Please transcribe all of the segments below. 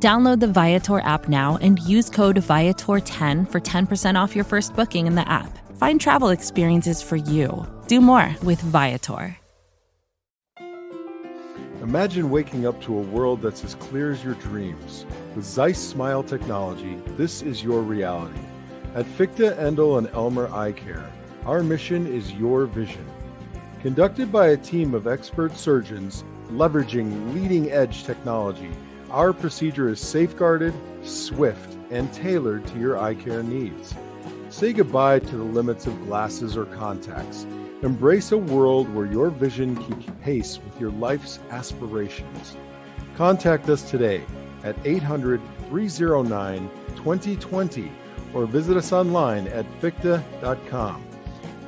Download the Viator app now and use code Viator10 for 10% off your first booking in the app. Find travel experiences for you. Do more with Viator. Imagine waking up to a world that's as clear as your dreams. With Zeiss Smile technology, this is your reality. At Fichte, Endl, and Elmer Eye Care, our mission is your vision. Conducted by a team of expert surgeons leveraging leading edge technology, our procedure is safeguarded, swift, and tailored to your eye care needs. Say goodbye to the limits of glasses or contacts. Embrace a world where your vision keeps pace with your life's aspirations. Contact us today at 800 309 2020 or visit us online at Fichte.com.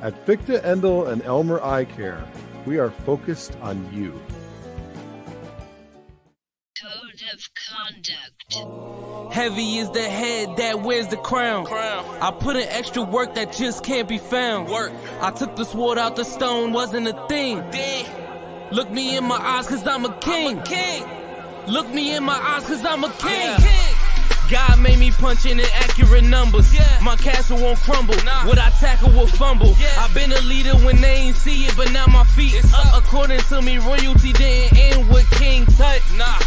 At Fichte, Endl, and Elmer Eye Care, we are focused on you. Code of conduct. Heavy is the head that wears the crown. I put in extra work that just can't be found. Work. I took the sword out the stone, wasn't a thing. Look me in my eyes, cause I'm a king. king. Look me in my eyes, cause I'm a king. God made me punch in inaccurate numbers. Yeah. My castle won't crumble. What I tackle will fumble. I've been a leader when they ain't see it, but now my feet up. According to me, royalty didn't end with King Tut.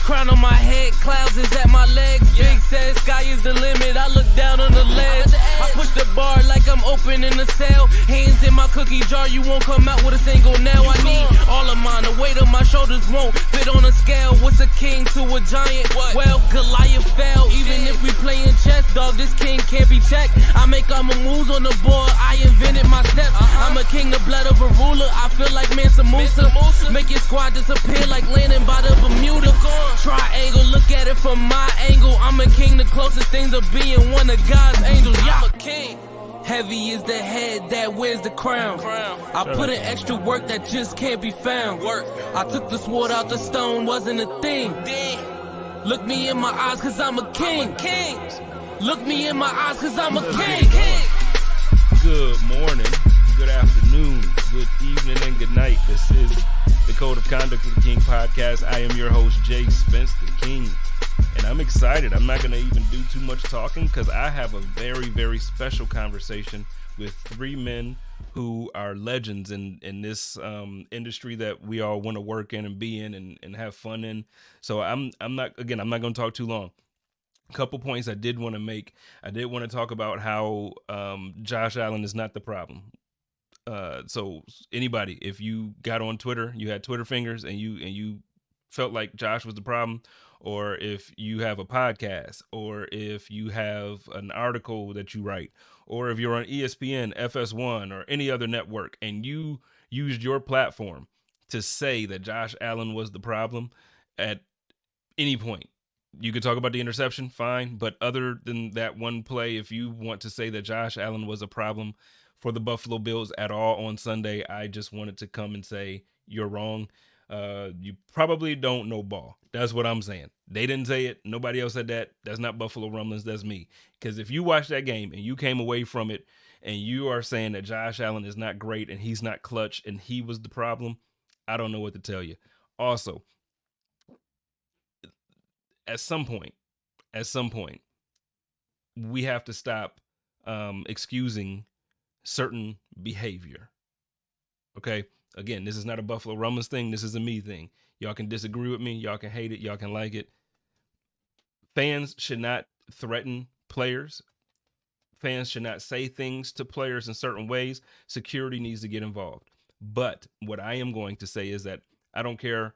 Crown on my head, clouds is at my legs. Big says sky is the limit. I look down on the ledge. I push the bar like I'm opening a cell. Hands in my cookie jar, you won't come out with a single nail. I need all of mine. The weight of my shoulders won't fit on a scale. What's a king to a giant? Well, Goliath dog, this king can't be checked. I make all my moves on the board. I invented my steps. I'm a king, the blood of a ruler. I feel like Mansa Musa. Make your squad disappear like landing by the Bermuda. Triangle, look at it from my angle. I'm a king, the closest thing to being one of God's angels. Yeah, I'm a king. Heavy is the head that wears the crown. I put in extra work that just can't be found. Work. I took the sword out the stone, wasn't a thing. Look me in my eyes, cause I'm a king. king. Look me in my eyes, cause I'm a king. Good morning, good afternoon, good evening, and good night. This is the Code of Conduct with the King podcast. I am your host, Jay Spence, the King. And I'm excited. I'm not going to even do too much talking because I have a very, very special conversation with three men who are legends in in this um, industry that we all want to work in and be in and, and have fun in. So I'm I'm not again I'm not going to talk too long. Couple points I did want to make. I did want to talk about how um, Josh Allen is not the problem. Uh, so anybody, if you got on Twitter, you had Twitter fingers, and you and you felt like Josh was the problem, or if you have a podcast, or if you have an article that you write, or if you're on ESPN, FS1, or any other network, and you used your platform to say that Josh Allen was the problem at any point. You could talk about the interception, fine. But other than that one play, if you want to say that Josh Allen was a problem for the Buffalo Bills at all on Sunday, I just wanted to come and say you're wrong. Uh, you probably don't know ball. That's what I'm saying. They didn't say it. Nobody else said that. That's not Buffalo Rumblings. That's me. Because if you watch that game and you came away from it and you are saying that Josh Allen is not great and he's not clutch and he was the problem, I don't know what to tell you. Also, at some point, at some point, we have to stop um, excusing certain behavior. Okay. Again, this is not a Buffalo Rumblings thing. This is a me thing. Y'all can disagree with me. Y'all can hate it. Y'all can like it. Fans should not threaten players. Fans should not say things to players in certain ways. Security needs to get involved. But what I am going to say is that I don't care.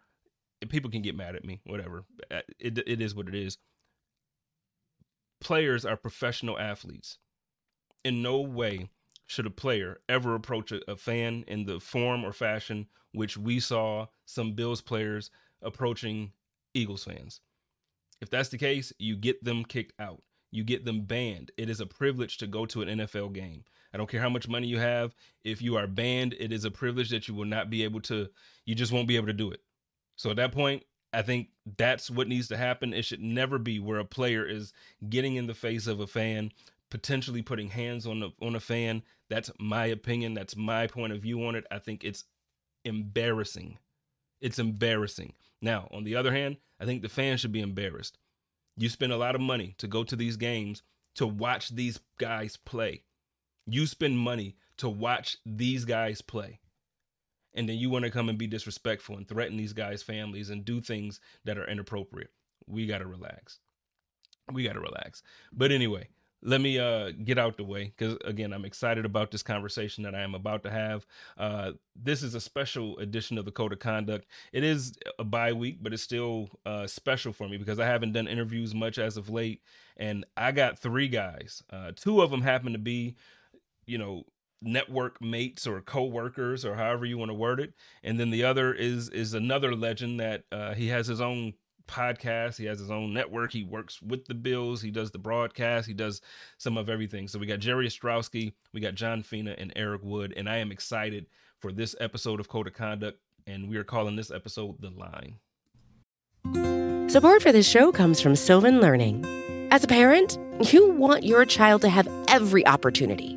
People can get mad at me, whatever. Uh, It, it is what it is. Players are professional athletes. In no way should a player ever approach a, a fan in the form or fashion which we saw some Bills players approaching Eagles fans. If that's the case, you get them kicked out. you get them banned. It is a privilege to go to an NFL game. I don't care how much money you have. If you are banned, it is a privilege that you will not be able to, you just won't be able to do it. So at that point, I think that's what needs to happen. It should never be where a player is getting in the face of a fan, potentially putting hands on the on a fan. That's my opinion. That's my point of view on it. I think it's embarrassing. It's embarrassing. Now, on the other hand, I think the fans should be embarrassed. You spend a lot of money to go to these games to watch these guys play. You spend money to watch these guys play. And then you want to come and be disrespectful and threaten these guys' families and do things that are inappropriate. We got to relax. We got to relax. But anyway, let me uh get out the way because again i'm excited about this conversation that i am about to have uh this is a special edition of the code of conduct it is a bye week but it's still uh special for me because i haven't done interviews much as of late and i got three guys uh two of them happen to be you know network mates or co-workers or however you want to word it and then the other is is another legend that uh he has his own podcast. He has his own network. He works with the Bills. He does the broadcast. He does some of everything. So we got Jerry Ostroski, we got John Fina, and Eric Wood. And I am excited for this episode of Code of Conduct. And we are calling this episode The Line. Support for this show comes from Sylvan Learning. As a parent, you want your child to have every opportunity.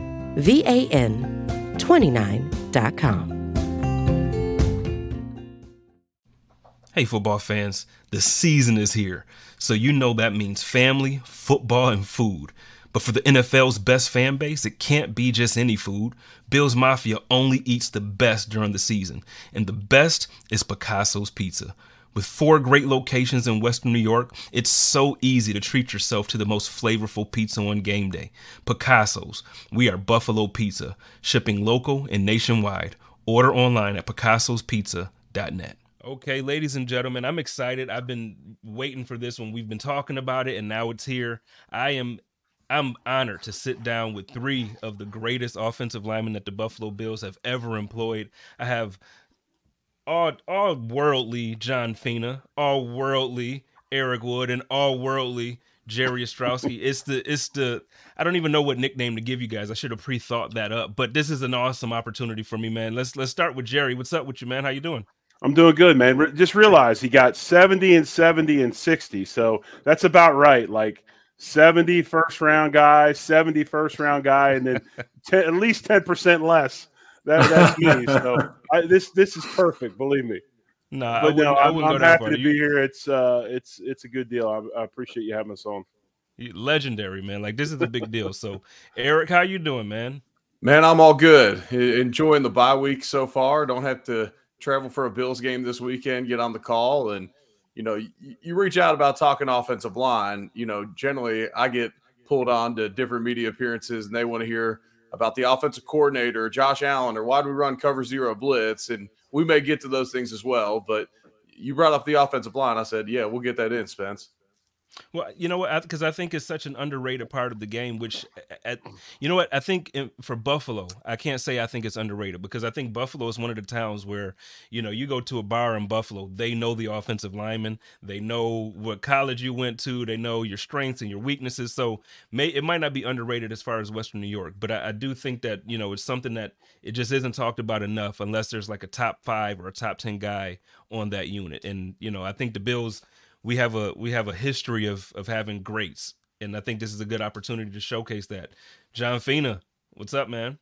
V A N 29.com. Hey, football fans, the season is here. So you know that means family, football, and food. But for the NFL's best fan base, it can't be just any food. Bills Mafia only eats the best during the season, and the best is Picasso's Pizza. With four great locations in Western New York, it's so easy to treat yourself to the most flavorful pizza on game day. Picasso's, we are Buffalo Pizza, shipping local and nationwide. Order online at picassospizza.net. Okay, ladies and gentlemen, I'm excited. I've been waiting for this one. We've been talking about it and now it's here. I am I'm honored to sit down with three of the greatest offensive linemen that the Buffalo Bills have ever employed. I have all all worldly John Fina, all worldly Eric Wood, and all worldly Jerry Ostroski. it's the it's the I don't even know what nickname to give you guys. I should have pre-thought that up. But this is an awesome opportunity for me, man. Let's let's start with Jerry. What's up with you, man? How you doing? I'm doing good, man. Just realize he got 70 and 70 and 60. So that's about right. Like 70 first round guy, 70 first round guy, and then 10, at least 10% less. That, that's me. So I, this this is perfect, believe me. No, but no, I'm, I'm happy to be here. It's uh, it's it's a good deal. I, I appreciate you having us on. Legendary, man. Like this is a big deal. So, Eric, how you doing, man? Man, I'm all good. Enjoying the bye week so far. Don't have to travel for a Bills game this weekend, get on the call, and you know, you, you reach out about talking offensive line. You know, generally I get pulled on to different media appearances, and they want to hear about the offensive coordinator, Josh Allen, or why do we run cover zero blitz, and we may get to those things as well. But you brought up the offensive line. I said, yeah, we'll get that in, Spence. Well, you know what? Because I, I, think it's such an underrated part of the game. Which, at, you know what? I think in, for Buffalo, I can't say I think it's underrated because I think Buffalo is one of the towns where you know you go to a bar in Buffalo, they know the offensive lineman, they know what college you went to, they know your strengths and your weaknesses. So may it might not be underrated as far as Western New York, but I, I do think that you know it's something that it just isn't talked about enough unless there's like a top five or a top ten guy on that unit. And you know, I think the Bills we have a we have a history of of having greats and I think this is a good opportunity to showcase that. John Fina, what's up, man?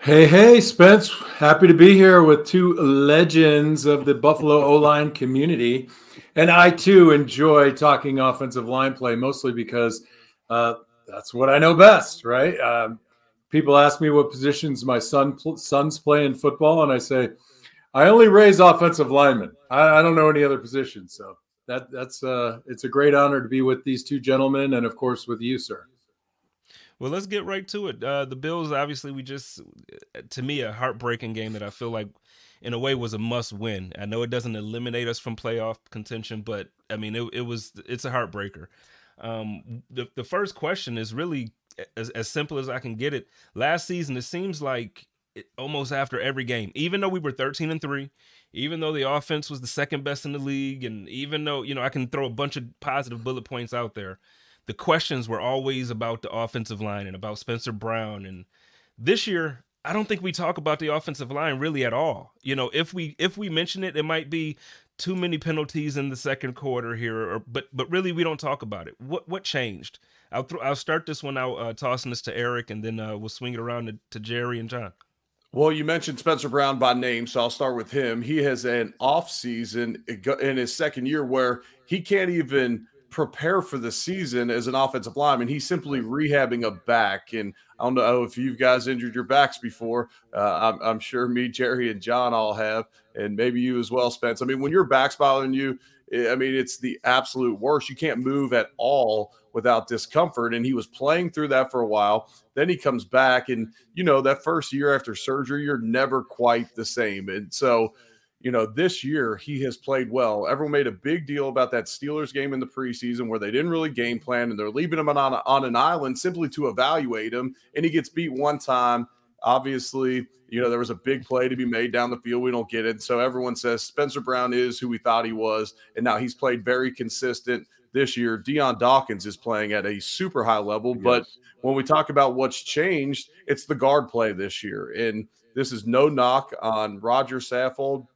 Hey, hey, Spence. Happy to be here with two legends of the Buffalo O line community. And I too enjoy talking offensive line play, mostly because uh, that's what I know best, right? Um, people ask me what positions my son sons play in football, and I say, I only raise offensive linemen. I, I don't know any other positions. So that that's uh, it's a great honor to be with these two gentlemen, and of course with you, sir. Well, let's get right to it. Uh, the Bills, obviously, we just, to me, a heartbreaking game that I feel like, in a way, was a must win. I know it doesn't eliminate us from playoff contention, but I mean, it, it was, it's a heartbreaker. Um, the the first question is really as, as simple as I can get it. Last season, it seems like it, almost after every game, even though we were 13 and three, even though the offense was the second best in the league, and even though you know I can throw a bunch of positive bullet points out there, the questions were always about the offensive line and about Spencer Brown. And this year, I don't think we talk about the offensive line really at all. You know, if we if we mention it, it might be too many penalties in the second quarter here, or but but really we don't talk about it. What what changed? I'll th- I'll start this one out, uh, tossing this to Eric, and then uh, we'll swing it around to, to Jerry and John. Well, you mentioned Spencer Brown by name, so I'll start with him. He has an off season in his second year where he can't even prepare for the season as an offensive lineman. He's simply rehabbing a back. And I don't know if you guys injured your backs before. Uh, I'm, I'm, sure me, Jerry, and John all have, and maybe you as well, Spence. I mean, when your back's bothering you, eh, I mean, it's the absolute worst. You can't move at all without discomfort. And he was playing through that for a while. Then he comes back, and you know, that first year after surgery, you're never quite the same. And so, you know, this year he has played well. Everyone made a big deal about that Steelers game in the preseason where they didn't really game plan and they're leaving him on, on an island simply to evaluate him. And he gets beat one time. Obviously, you know, there was a big play to be made down the field. We don't get it. So everyone says Spencer Brown is who we thought he was. And now he's played very consistent this year. Dion Dawkins is playing at a super high level. Yes. But when we talk about what's changed, it's the guard play this year. And this is no knock on Rodger Saffold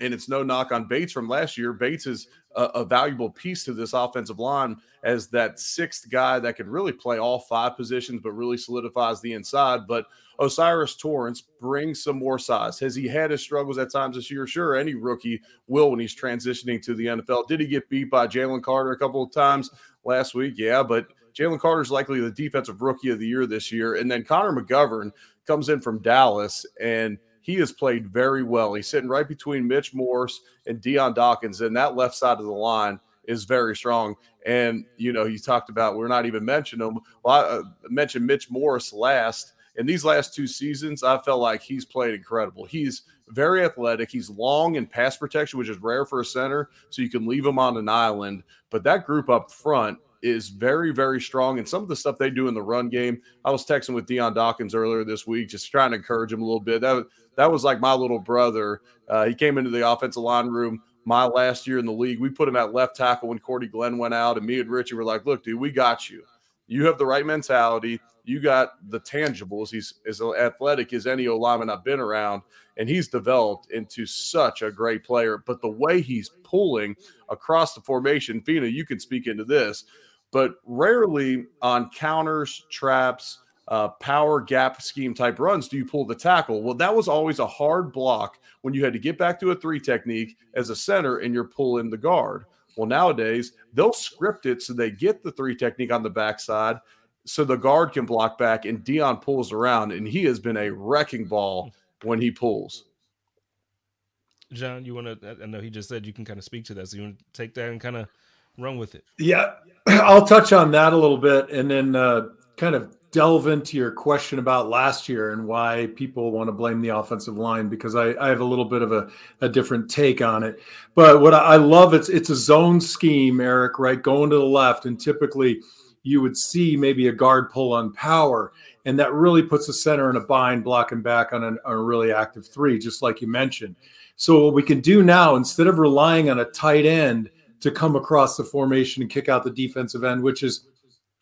and it's no knock on Bates from last year. Bates is a, a, valuable piece to this offensive line as that sixth guy that can really play all five positions, but really solidifies the inside. But O'Cyrus Torrence brings some more size. Has he had his struggles at times this year? Sure, any rookie will when he's transitioning to the NFL. Did he get beat by Jalen Carter a couple of times last week? Yeah, but Jalen Carter is likely the defensive rookie of the year this year. And then Connor McGovern comes in from Dallas and – he has played very well. He's sitting right between Mitch Morse and Dion Dawkins, and that left side of the line is very strong. And you know, you talked about we're not even mentioning him. Well, I uh, mentioned Mitch Morse last. In these last two seasons, I felt like he's played incredible. He's very athletic. He's long in pass protection, which is rare for a center. So you can leave him on an island. But that group up front is very, very strong. And some of the stuff they do in the run game, I was texting with Dion Dawkins earlier this week, just trying to encourage him a little bit. That that was like my little brother. Uh, he came into the offensive line room my last year in the league. We put him at left tackle when Cordy Glenn went out, and me and Richie were like, "Look, dude, we got you. You have the right mentality. You got the tangibles. He's as athletic as any O lineman I've been around." and he's developed into such a great player. But the way he's pulling across the formation, Fina, you can speak into this but rarely on counters, traps, uh, power gap scheme type runs do you pull the tackle. Well, that was always a hard block when you had to get back to a three technique as a center and you're pulling the guard. Well, nowadays they'll script it so they get the three technique on the backside so the guard can block back and Dion pulls around and he has been a wrecking ball when he pulls. John, you want to? I know he just said you can kind of speak to that. So you want to take that and kind of run with it. Yeah, I'll touch on that a little bit and then uh, kind of delve into your question about last year and why people want to blame the offensive line because I, I have a little bit of a, a different take on it. But what I love it's it's a zone scheme, Eric, right? Going to the left, and typically you would see maybe a guard pull on power, and that really puts the center in a bind, blocking back on, an, on a really active three, just like you mentioned. So what we can do now, instead of relying on a tight end – to come across the formation and kick out the defensive end, which is,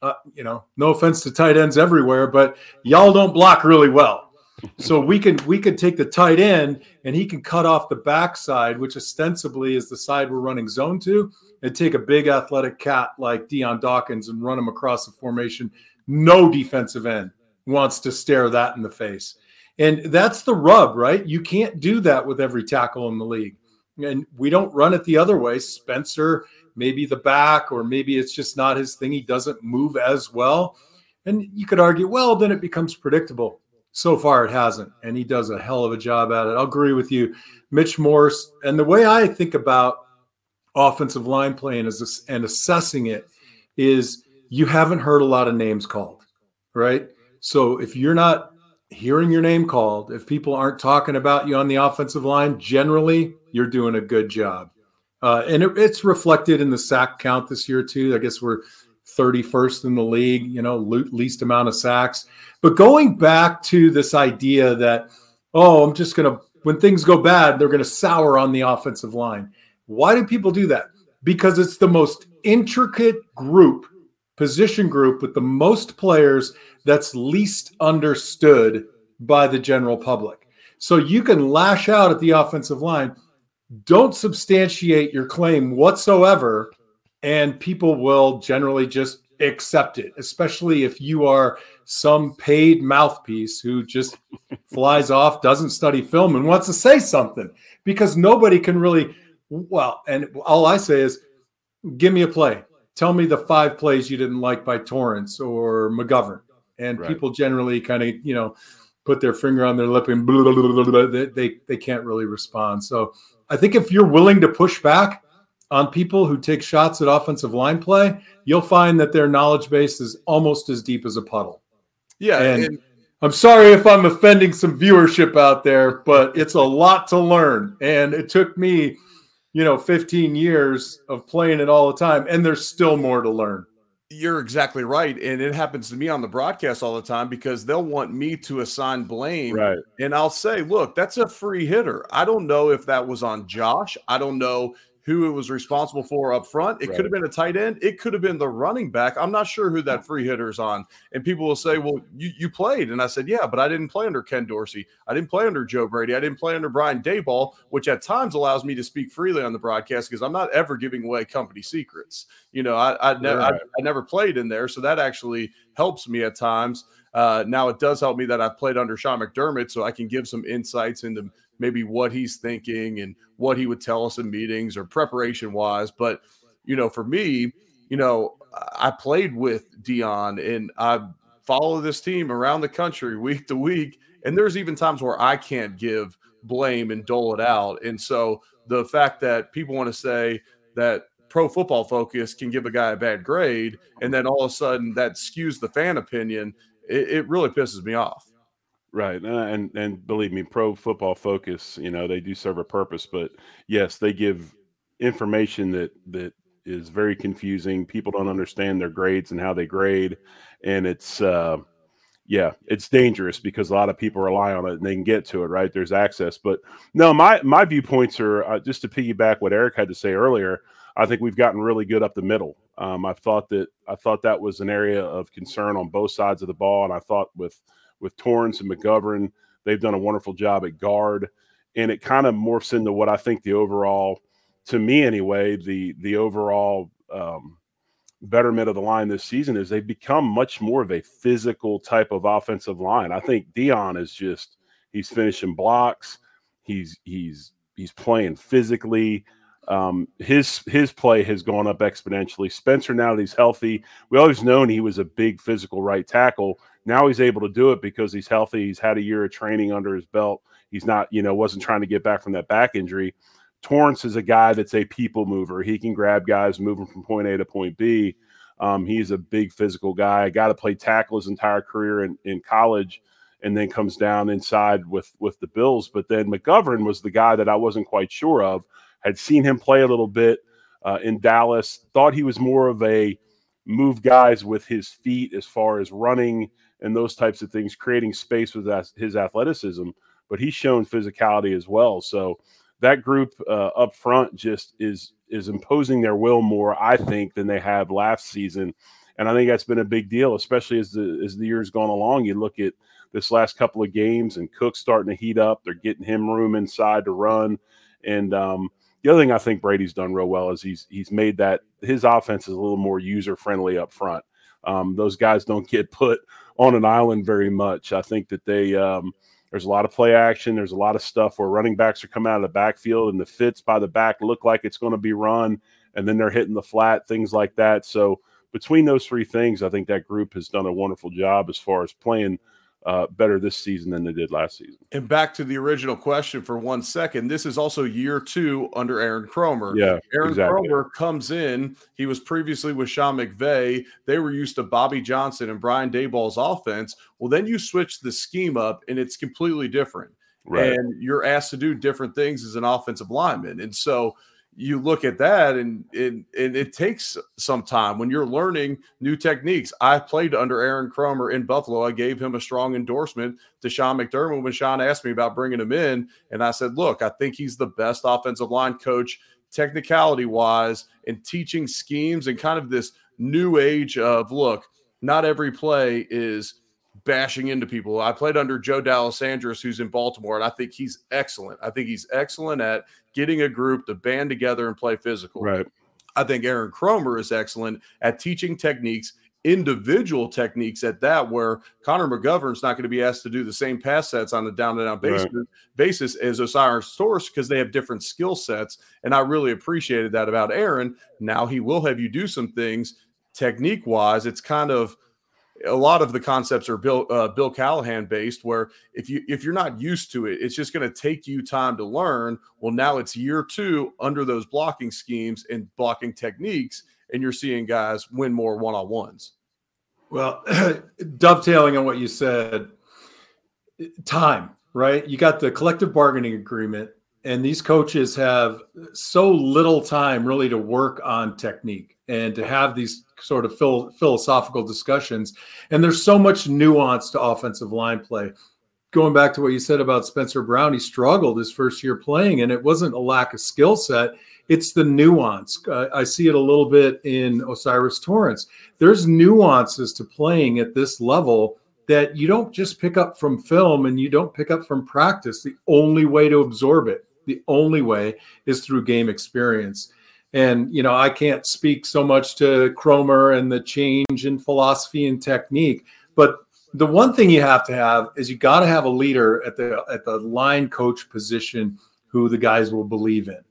uh, you know, no offense to tight ends everywhere, but y'all don't block really well. So we can we can take the tight end and he can cut off the backside, which ostensibly is the side we're running zone to, and take a big athletic cat like Dion Dawkins and run him across the formation. No defensive end wants to stare that in the face. And that's the rub, right? You can't do that with every tackle in the league. And we don't run it the other way. Spencer, maybe the back, or maybe it's just not his thing. He doesn't move as well. And you could argue, well, then it becomes predictable. So far, it hasn't. And he does a hell of a job at it. I'll agree with you. Mitch Morse. And the way I think about offensive line playing is, and assessing it is you haven't heard a lot of names called, right? So if you're not hearing your name called, if people aren't talking about you on the offensive line, generally you're doing a good job. Uh, and it, it's reflected in the sack count this year too. I guess we're 31st in the league, you know, least amount of sacks. But going back to this idea that, oh, I'm just going to, when things go bad, they're going to sour on the offensive line. Why do people do that? Because it's the most intricate group, position group with the most players that's least understood by the general public. So you can lash out at the offensive line. Don't substantiate your claim whatsoever, and people will generally just accept it, especially if you are some paid mouthpiece who just flies off, doesn't study film, and wants to say something because nobody can really. Well, and all I say is, give me a play. Tell me the five plays you didn't like by Torrence or McGovern and right. people generally kind of you know put their finger on their lip and blah, blah, blah, they, they can't really respond. So I think if you're willing to push back on people who take shots at offensive line play, you'll find that their knowledge base is almost as deep as a puddle. Yeah, and, and I'm sorry if I'm offending some viewership out there, but it's a lot to learn, and it took me, you know, 15 years of playing it all the time, and there's still more to learn. You're exactly right. And it happens to me on the broadcast all the time because they'll want me to assign blame. Right. And I'll say, look, that's a free hitter. I don't know if that was on Josh. I don't know who it was responsible for up front. It right. could have been a tight end. It could have been the running back. I'm not sure who that free hitter is on. And people will say, well, you, you played. And I said, yeah, but I didn't play under Ken Dorsey. I didn't play under Joe Brady. I didn't play under Brian Daboll, which at times allows me to speak freely on the broadcast because I'm not ever giving away company secrets. You know, I, I, ne- right. I, I never played in there. So that actually helps me at times. Uh, now it does help me that I've played under Sean McDermott, so I can give some insights into maybe what he's thinking and what he would tell us in meetings or preparation wise. But, you know, for me, you know, I played with Dion and I follow this team around the country week to week. And there's even times where I can't give blame and dole it out. And so the fact that people want to say that pro football focus can give a guy a bad grade and then all of a sudden that skews the fan opinion, it, it really pisses me off. Right, and and believe me, Pro Football Focus, you know, they do serve a purpose, but yes, they give information that that is very confusing. People don't understand their grades and how they grade, and it's uh, yeah, it's dangerous because a lot of people rely on it and they can get to it. Right, there's access, but no, my my viewpoints are uh, just to piggyback what Eric had to say earlier. I think we've gotten really good up the middle. Um, I thought that I thought that was an area of concern on both sides of the ball, and I thought with with Torrence and McGovern. They've done a wonderful job at guard, and it kind of morphs into what I think the overall, to me anyway, the the overall um, betterment of the line this season is they've become much more of a physical type of offensive line. I think Dion is just he's finishing blocks, he's he's he's playing physically. Um, his his play has gone up exponentially. Spencer now that he's healthy, we always known he was a big physical right tackle. Now he's able to do it because he's healthy. He's had a year of training under his belt. He's not, you know, wasn't trying to get back from that back injury. Torrence is a guy that's a people mover. He can grab guys moving from point A to point B. Um, he's a big physical guy. Guy to play tackle his entire career in, in college and then comes down inside with with the Bills. But then McGovern was the guy that I wasn't quite sure of. Had seen him play a little bit uh, in Dallas. Thought he was more of a move guys with his feet as far as running and those types of things, creating space with his athleticism. But he's shown physicality as well. So that group uh, up front just is is imposing their will more, I think, than they have last season. And I think that's been a big deal, especially as the as the year's gone along. You look at this last couple of games, and Cook's starting to heat up. They're getting him room inside to run, and um, the other thing I think Brady's done real well is he's he's made that his offense is a little more user friendly up front. Um, those guys don't get put on an island very much. I think that they um, there's a lot of play action. There's a lot of stuff where running backs are coming out of the backfield and the fits by the back look like it's going to be run, and then they're hitting the flat, things like that. So between those three things, I think that group has done a wonderful job as far as playing uh, better this season than they did last season. And back to the original question for one second. This is also year two under Aaron Kromer. Yeah, Aaron exactly. Kromer comes in. He was previously with Sean McVay. They were used to Bobby Johnson and Brian Daboll's offense. Well, then you switch the scheme up, and it's completely different. Right. And you're asked to do different things as an offensive lineman. And so you look at that and, and and it takes some time when you're learning new techniques. I played under Aaron Kromer in Buffalo. I gave him a strong endorsement to Sean McDermott when Sean asked me about bringing him in, and I said, "Look, I think he's the best offensive line coach, technicality wise, and teaching schemes and kind of this new age of look. Not every play is." Bashing into people. I played under Joe D'Alessandris, who's in Baltimore, and I think he's excellent. I think he's excellent at getting a group to band together and play physical. Right. I think Aaron Kromer is excellent at teaching techniques, individual techniques at that, where Connor McGovern's not going to be asked to do the same pass sets on the down and down basis, Right. basis as O'Cyrus Torrence because they have different skill sets. And I really appreciated that about Aaron. Now he will have you do some things technique wise. It's kind of a lot of the concepts are Bill uh, Bill Callahan based, where if you if you're not used to it, it's just going to take you time to learn. Well, now it's year two under those blocking schemes and blocking techniques, and you're seeing guys win more one on ones. Well, dovetailing on what you said, time, right? You got the collective bargaining agreement, and these coaches have so little time really to work on technique and to have these sort of phil- philosophical discussions. And there's so much nuance to offensive line play. Going back to what you said about Spencer Brown, he struggled his first year playing, and it wasn't a lack of skill set. It's the nuance. Uh, I see it a little bit in O'Cyrus Torrence. There's nuances to playing at this level that you don't just pick up from film and you don't pick up from practice. The only way to absorb it, the only way is through game experience. And, you know, I can't speak so much to Kromer and the change in philosophy and technique, but the one thing you have to have is you got to have a leader at the at the line coach position who the guys will believe in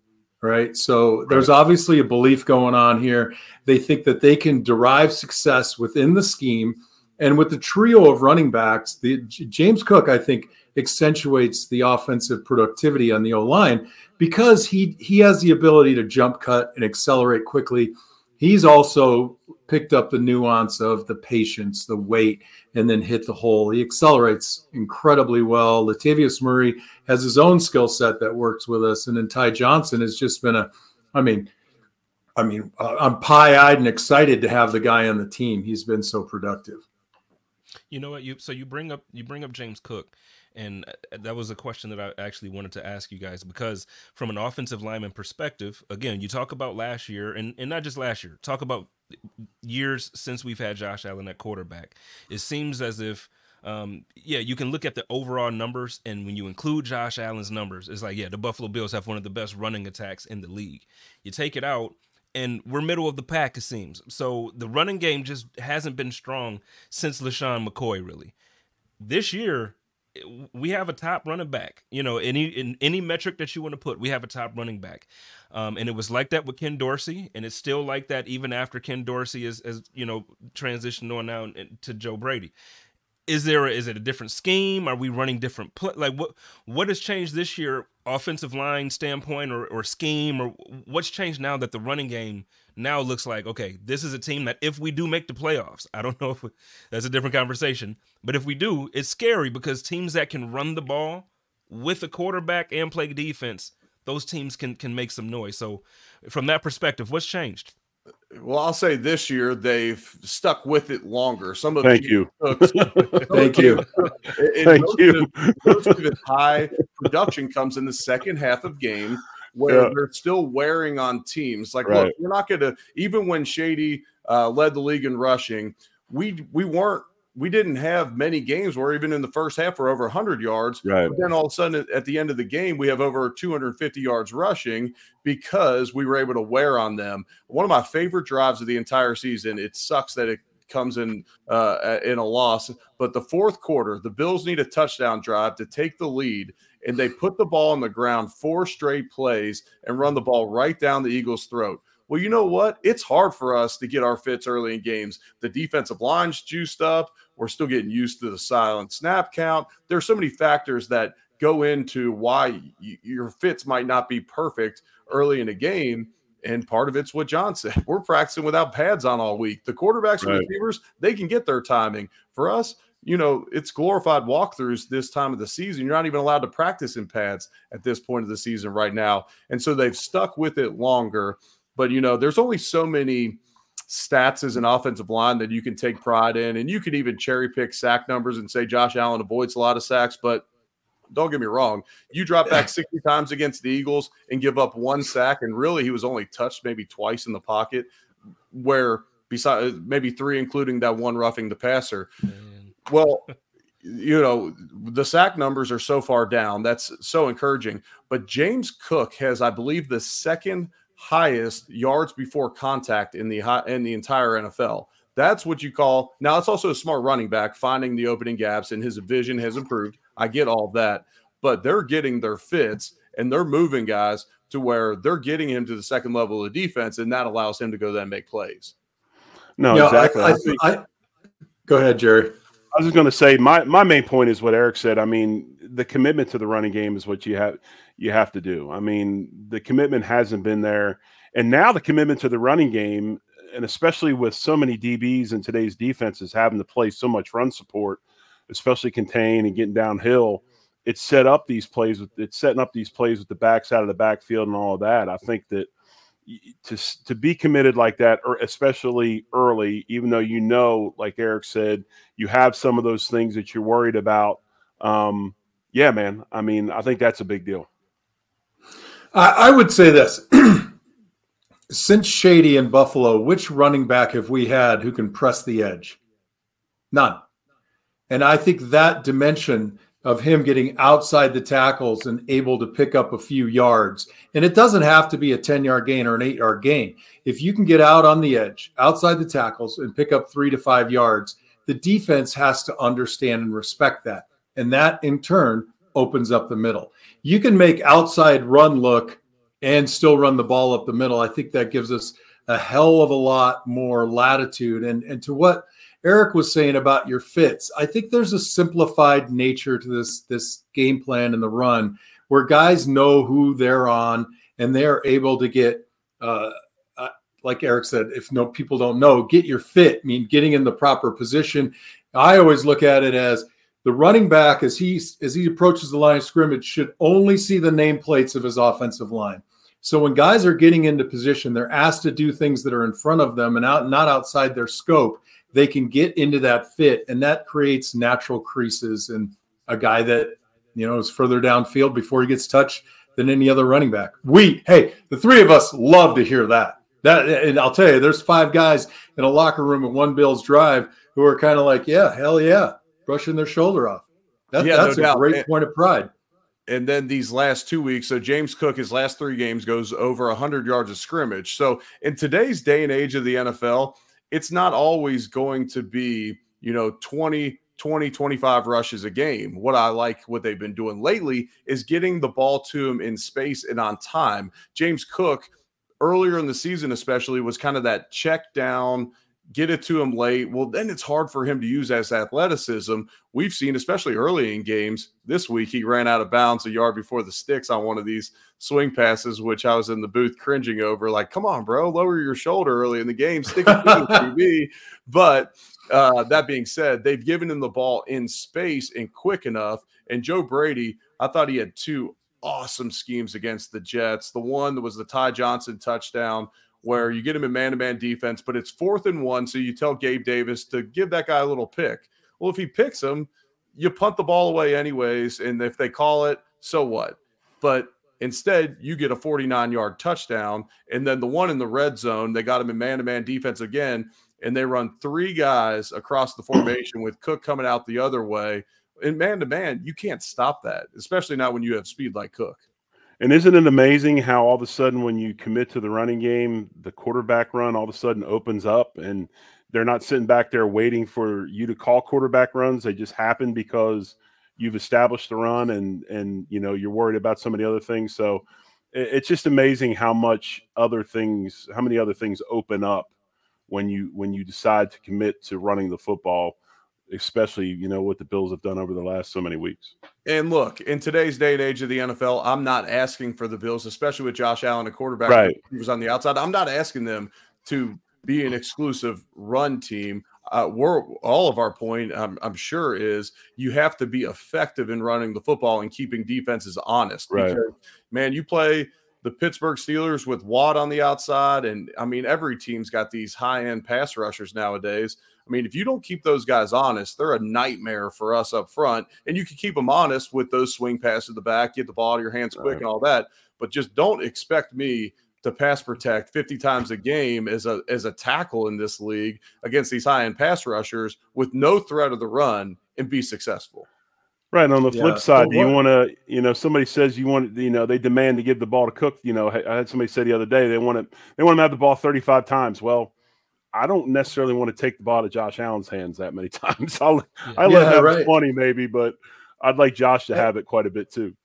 right? So there's obviously a belief going on here. They think that they can derive success within the scheme. And with the trio of running backs the james cook i think accentuates the offensive productivity on the o line because he he has the ability to jump cut and accelerate quickly he's also picked up the nuance of the patience, the weight, and then hit the hole. He accelerates incredibly well. Latavius Murray has his own skill set that works with us, and then Ty Johnson has just been a, I mean, I mean, uh, I'm pie-eyed and excited to have the guy on the team. He's been so productive. You know what? You so you bring up you bring up James Cook, and uh, that was a question that I actually wanted to ask you guys because from an offensive lineman perspective, again, you talk about last year and and not just last year. Talk about years since we've had Josh Allen at quarterback. It seems as if um, yeah, you can look at the overall numbers, and when you include Josh Allen's numbers, it's like, yeah, the Buffalo Bills have one of the best running attacks in the league. You take it out, and we're middle of the pack, it seems. So the running game just hasn't been strong since LeSean McCoy, really. This year, we have a top running back. You know, any in any metric that you want to put, we have a top running back. Um, and it was like that with Ken Dorsey, and it's still like that even after Ken Dorsey is, is you know, transitioned on now to Joe Brady. Is there a, is it a different scheme? Are we running different play? Like what what has changed this year, offensive line standpoint or, or scheme, or what's changed now that the running game now looks like okay, this is a team that if we do make the playoffs, I don't know if we, that's a different conversation, but if we do, it's scary because teams that can run the ball with a quarterback and play defense, those teams can can make some noise. So from that perspective, what's changed? Well, I'll say this year they've stuck with it longer. Some of Thank you. Thank you. Thank you. Most of high production comes in the second half of game where Yeah. they're still wearing on teams. Like, Right. look, we're not going to even when Shady uh, led the league in rushing, we we weren't we didn't have many games where even in the first half we're over 100 yards. Right. But then all of a sudden at the end of the game, we have over 250 yards rushing because we were able to wear on them. One of my favorite drives of the entire season. It sucks that it comes in uh, in a loss, but the fourth quarter, the Bills need a touchdown drive to take the lead. And they put the ball on the ground four straight plays and run the ball right down the Eagles' throat. Well, you know what? It's hard for us to get our fits early in games. The defensive line's juiced up. We're still getting used to the silent snap count. There's so many factors that go into why y- your fits might not be perfect early in a game. And part of it's what John said. We're practicing without pads on all week. The quarterbacks and receivers, they can get their timing. For us, you know, it's glorified walkthroughs this time of the season. You're not even allowed to practice in pads at this point of the season right now. And so they've stuck with it longer. But, you know, there's only so many stats as an offensive line that you can take pride in. And you could even cherry pick sack numbers and say Josh Allen avoids a lot of sacks. But don't get me wrong, you drop back 60 times against the Eagles and give up one sack. And really, he was only touched maybe twice in the pocket, where besides maybe three, including that one roughing the passer. Well, you know, the sack numbers are so far down. That's so encouraging. But James Cook has, I believe, the second highest yards before contact in the high, in the entire NFL. That's what you call now. It's also a smart running back finding the opening gaps, and his vision has improved. I get all that, but they're getting their fits and they're moving guys to where they're getting him to the second level of defense, and that allows him to go then make plays. No, Yeah, I- exactly. I, I think- I- go ahead, Jerry. I was just going to say my my main point is what Eric said. I mean, the commitment to the running game is what you have you have to do. I mean, the commitment hasn't been there, and now the commitment to the running game, and especially with so many DBs in today's defenses having to play so much run support, especially contain and getting downhill, it's set up these plays with it's setting up these plays with the backs out of the backfield and all of that. I think that to to be committed like that, or especially early, even though you know, like Eric said, you have some of those things that you're worried about. Um, yeah, man. I mean, I think that's a big deal. I, I would say this. Since Shady in Buffalo, which running back have we had who can press the edge? None. And I think that dimension of him getting outside the tackles and able to pick up a few yards, and it doesn't have to be a 10 yard gain or an eight yard gain. If you can get out on the edge, outside the tackles, and pick up three to five yards, the defense has to understand and respect that. And that in turn opens up the middle. You can make outside run look and still run the ball up the middle. I think that gives us a hell of a lot more latitude. And, and to what Eric was saying about your fits, I think there's a simplified nature to this, this game plan and the run where guys know who they're on and they're able to get, uh, uh, like Eric said, if no people don't know, get your fit, I mean getting in the proper position. I always look at it as the running back as he as he approaches the line of scrimmage should only see the nameplates of his offensive line. So when guys are getting into position, they're asked to do things that are in front of them and out not outside their scope. They can get into that fit, and that creates natural creases and a guy that you know is further downfield before he gets touched than any other running back. We, hey, the three of us love to hear that. That and I'll tell you, there's five guys in a locker room at one Bills drive who are kind of like, yeah, hell yeah, brushing their shoulder off. That, Yeah, no that's a doubt. great And- point of pride. and then these last two weeks so james cook his last three games goes over 100 yards of scrimmage so in today's day and age of the nfl it's not always going to be you know 20 20 25 rushes a game what i like what they've been doing lately is getting the ball to him in space and on time james cook earlier in the season especially was kind of that check down get it to him late well then it's hard for him to use as athleticism we've seen, especially early in games. This week, he ran out of bounds a yard before the sticks on one of these swing passes, which I was in the booth cringing over. Like, come on, bro, lower your shoulder early in the game, stick it to the QB. But uh, that being said, they've given him the ball in space and quick enough. And Joe Brady, I thought he had two awesome schemes against the Jets. The one that was the Ty Johnson touchdown. Where mm-hmm. you get him in man to man defense, but it's fourth and one. So you tell Gabe Davis to give that guy a little pick. Well, if he picks him, you punt the ball away anyways. And if they call it, so what? But instead, you get a 49 yard touchdown. And then the one in the red zone, they got him in man to man defense again. and they run three guys across the formation with Cook coming out the other way. And man to man, you can't stop that, especially not when you have speed like Cook. And isn't it amazing how all of a sudden, when you commit to the running game, the quarterback run all of a sudden opens up and they're not sitting back there waiting for you to call quarterback runs. They just happen because you've established the run and and you know you're worried about so many other things. So it's just amazing how much other things, how many other things open up when you when you decide to commit to running the football especially you know what the Bills have done over the last so many weeks. And look, in today's day and age of the NFL, I'm not asking for the Bills, especially with Josh Allen, a quarterback right. who was on the outside. I'm not asking them to be an exclusive run team. Uh, we're all of our point, I'm, I'm, sure, is you have to be effective in running the football and keeping defenses honest. Right. Because, man, you play the Pittsburgh Steelers with Watt on the outside, and I mean, every team's got these high end pass rushers nowadays. I mean, if you don't keep those guys honest, they're a nightmare for us up front. And you can keep them honest with those swing passes to the back, get the ball out of your hands quick, right. and all that. But just don't expect me to pass protect 50 times a game as a as a tackle in this league against these high end pass rushers with no threat of the run and be successful. Right. And on the flip yeah. side, do you want to, you know, somebody says you want, you know, they demand to give the ball to Cook. You know, I had somebody say the other day they want to, they want to have the ball 35 times. Well, I don't necessarily want to take the ball to Josh Allen's hands that many times. I'll, yeah. I let yeah, him have 20 maybe, but I'd like Josh to eh, have it quite a bit too.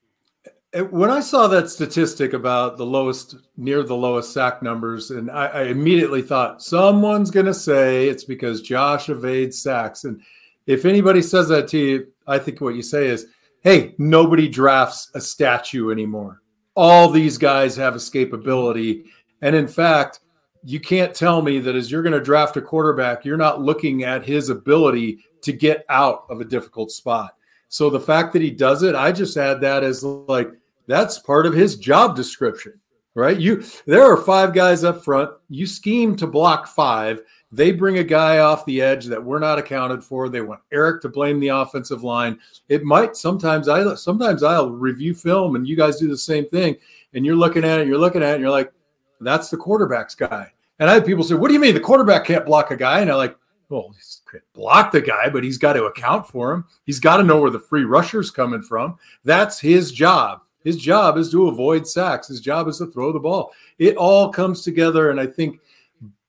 Eh, when I saw that statistic about the lowest, near the lowest sack numbers, and I, I immediately thought someone's going to say it's because Josh evades sacks. And if anybody says that to you, I think what you say is, hey, nobody drafts a statue anymore. All these guys have escapability. And in fact, you can't tell me that as you're going to draft a quarterback, you're not looking at his ability to get out of a difficult spot. So the fact that he does it, I just add that as like, that's part of his job description, right? You there are five guys up front. You scheme to block five. They bring a guy off the edge that we're not accounted for. They want Eric to blame the offensive line. It might sometimes I sometimes I'll review film and you guys do the same thing. And you're looking at it, you're looking at it, and you're like, that's the quarterback's guy. And I have people say, What do you mean the quarterback can't block a guy? And I'm like, well, he's block the guy, but he's got to account for him. He's got to know where the free rusher's coming from. That's his job. His job is to avoid sacks. His job is to throw the ball. It all comes together. And I think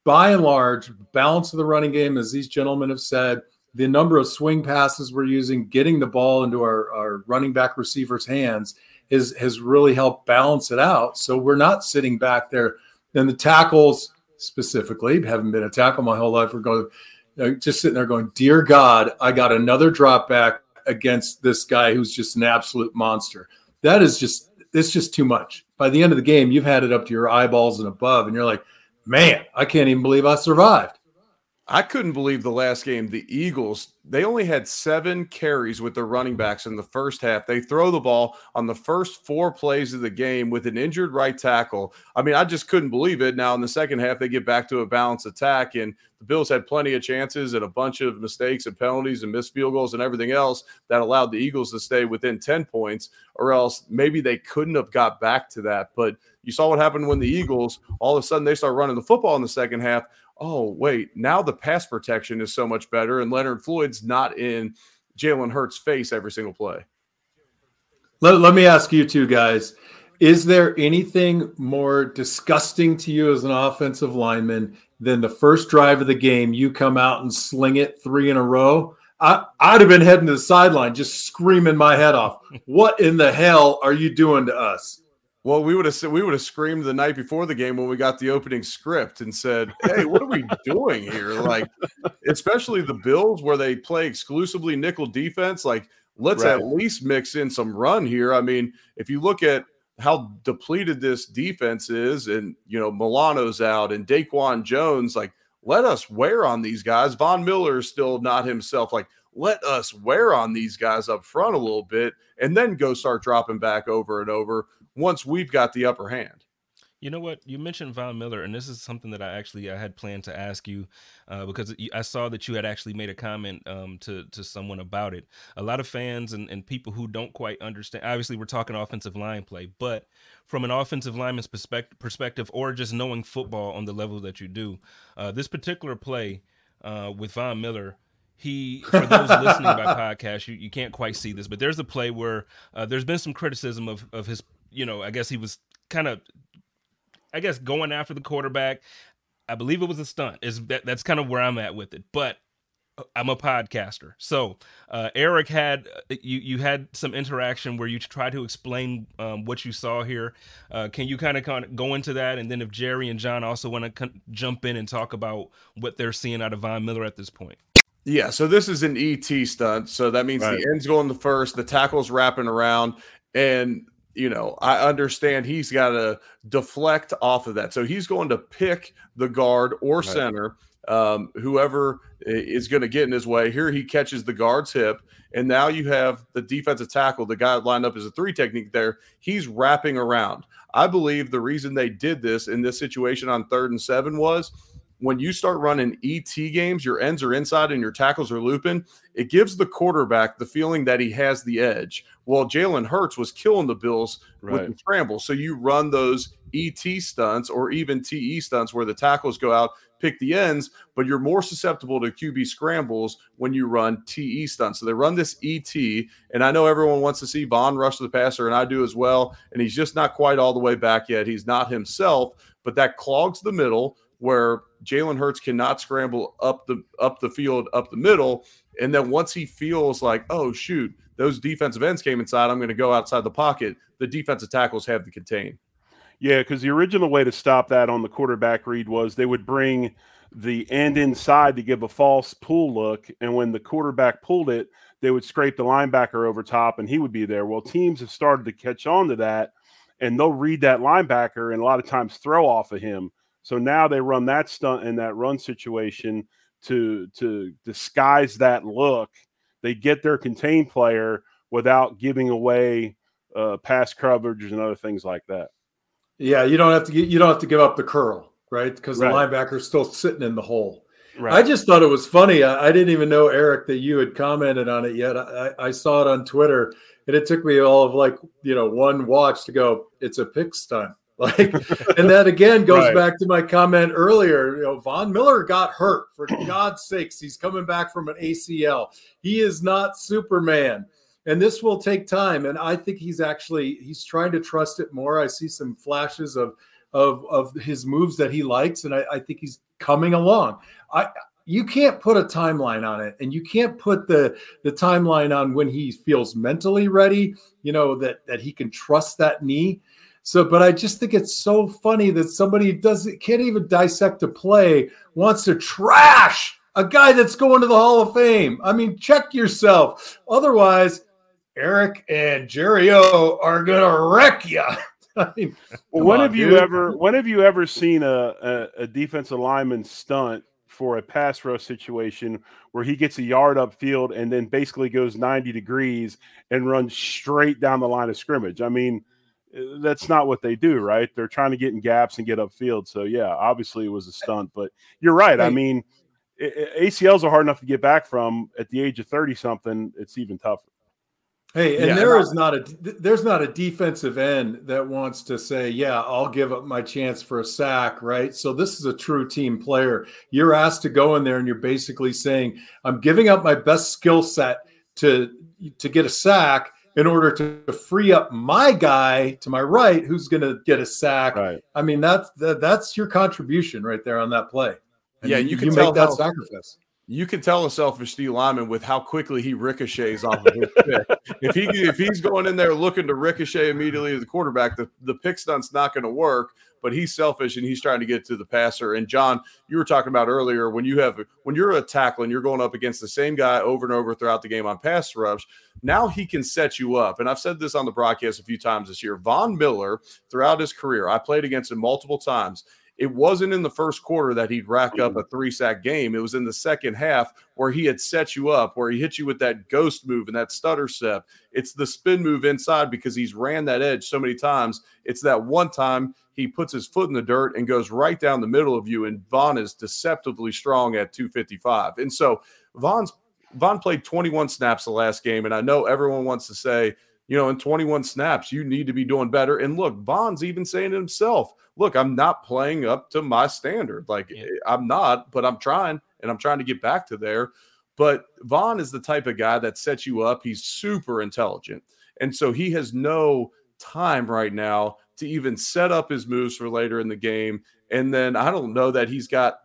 by and large, balance of the running game, as these gentlemen have said, the number of swing passes we're using, getting the ball into our, our running back receivers' hands is has really helped balance it out. So we're not sitting back there. And the tackles specifically, haven't been a tackle my whole life. We're going just sitting there going, Dear God, I got another drop back against this guy who's just an absolute monster that is just it's just too much. By the end of the game, you've had it up to your eyeballs and above, and you're like, man, I can't even believe I survived. I couldn't believe the last game. The Eagles, they only had seven carries with their running backs in the first half. They throw the ball on the first four plays of the game with an injured right tackle. I mean, I just couldn't believe it. Now, in the second half, they get back to a balanced attack, and the Bills had plenty of chances and a bunch of mistakes and penalties and missed field goals and everything else that allowed the Eagles to stay within 10 points, or else maybe they couldn't have got back to that. But you saw what happened when the Eagles all of a sudden they start running the football in the second half oh, wait, now the pass protection is so much better, and Leonard Floyd's not in Jalen Hurts' face every single play. Let, let me ask you two guys is there anything more disgusting to you as an offensive lineman than the first drive of the game you come out and sling it three in a row? I, I'd have been heading to the sideline just screaming my head off. What in the hell are you doing to us? Well, we would have we would have screamed the night before the game when we got the opening script and said, "Hey, what are we doing here?" Like, especially the Bills where they play exclusively nickel defense. Like, let's right. at least mix in some run here. I mean, if you look at how depleted this defense is, and you know Milano's out and Daquan Jones, like, let us wear on these guys. Von Miller is still not himself. Like, let us wear on these guys up front a little bit, and then go start dropping back over and over once we've got the upper hand. You know what? You mentioned Von Miller, and this is something that I actually I had planned to ask you uh, because I saw that you had actually made a comment um, to to someone about it. A lot of fans and, and people who don't quite understand. Obviously, we're talking offensive line play, but from an offensive lineman's perspective, perspective, or just knowing football on the level that you do, uh, this particular play uh, with Von Miller. He, for those listening by podcast, you, you can't quite see this, but there's a play where uh, there's been some criticism of of his. You know, I guess he was kind of, I guess, going after the quarterback. I believe it was a stunt. Is that that's kind of where I'm at with it. But I'm a podcaster. So uh, Eric had uh, you you had some interaction where you try to explain um, what you saw here. Uh, can you kind of kind of go into that, and then if Jerry and John also want to con- jump in and talk about what they're seeing out of Von Miller at this point? Yeah, so this is an ET stunt. So that means right. the end's going the first, the tackle's wrapping around, and you know, I understand he's got to deflect off of that. So he's going to pick the guard or right. center um, whoever is going to get in his way. Here he catches the guard's hip, and now you have the defensive tackle, the guy lined up as a three technique there. He's wrapping around. I believe the reason they did this in this situation on third and seven was when you start running ET games, your ends are inside and your tackles are looping. It gives the quarterback the feeling that he has the edge. Well, Jalen Hurts was killing the Bills right. with the scramble. So you run those ET stunts or even TE stunts where the tackles go out pick the ends, but you're more susceptible to QB scrambles when you run TE stunts. So they run this ET, and I know everyone wants to see Von rush the passer, and I do as well. And he's just not quite all the way back yet. He's not himself, but that clogs the middle where Jalen Hurts cannot scramble up the up the field, up the middle. And then once he feels like, oh shoot, those defensive ends came inside, I'm going to go outside the pocket. The defensive tackles have to contain. Yeah, because the original way to stop that on the quarterback read was they would bring the end inside to give a false pull look, and when the quarterback pulled it, they would scrape the linebacker over top, and he would be there. Well, teams have started to catch on to that, and they'll read that linebacker and a lot of times throw off of him. So now they run that stunt in that run situation to to disguise that look. They get their contained player without giving away uh, pass coverage and other things like that. Yeah, you don't have to get, you don't have to give up the curl, right? Because the right. linebacker's still sitting in the hole. Right. I just thought it was funny. I, I, didn't even know Eric that you had commented on it yet. I, I, saw it on Twitter, and it took me all of like you know one watch to go. It's a pick stunt. Like, and that again goes right. back to my comment earlier. You know, Von Miller got hurt. For God's sakes, he's coming back from an ACL. He is not Superman and this will take time and i think he's actually he's trying to trust it more i see some flashes of of of his moves that he likes and i, I think he's coming along i you can't put a timeline on it and you can't put the the timeline on when he feels mentally ready you know that that he can trust that knee so but i just think it's so funny that somebody doesn't can't even dissect a play wants to trash a guy that's going to the hall of fame i mean check yourself otherwise Eric and Jerry O are gonna wreck you. I mean, well, when on, have dude. you ever when have you ever seen a, a, a defensive lineman stunt for a pass rush situation where he gets a yard upfield and then basically goes 90 degrees and runs straight down the line of scrimmage? I mean, Uh, that's not what they do, right? They're trying to get in gaps and get upfield. So yeah, obviously it was a stunt, but you're right. I mean, ACLs are hard enough to get back from at the age of 30 something. It's even tougher. Hey, and yeah, there is not a there's not a defensive end that wants to say, "Yeah, I'll give up my chance for a sack," right? So this is a true team player. You're asked to go in there and you're basically saying, "I'm giving up my best skill set to to get a sack in order to free up my guy to my right who's going to get a sack." Right. I mean, that's that, that's your contribution right there on that play. And yeah, you, you can you make that how, sacrifice you can tell a selfish D lineman with how quickly he ricochets off of his pick. if he if he's going in there looking to ricochet immediately to the quarterback, the, the pick stunt's not going to work. But he's selfish and he's trying to get to the passer. And John, you were talking about earlier when you have when you're a tackle and you're going up against the same guy over and over throughout the game on pass rush, now he can set you up. And I've said this on the broadcast a few times this year. Von Miller, throughout his career, I played against him multiple times it wasn't in the first quarter that he'd rack up a three sack game. It was in the second half where he had set you up, where he hit you with that ghost move and that stutter step. It's the spin move inside because he's ran that edge so many times. It's that one time he puts his foot in the dirt and goes right down the middle of you. And Von is deceptively strong at 255. And so Von's Von played 21 snaps the last game. And I know everyone wants to say, you know, in 21 snaps, you need to be doing better. And look, Von's even saying it himself look, I'm not playing up to my standard. Like yeah. Eh, I'm not, but I'm trying. and I'm trying to get back to there. But Von is the type of guy that sets you up. He's super intelligent. And so he has no time right now to even set up his moves for later in the game. And then I don't know that he's got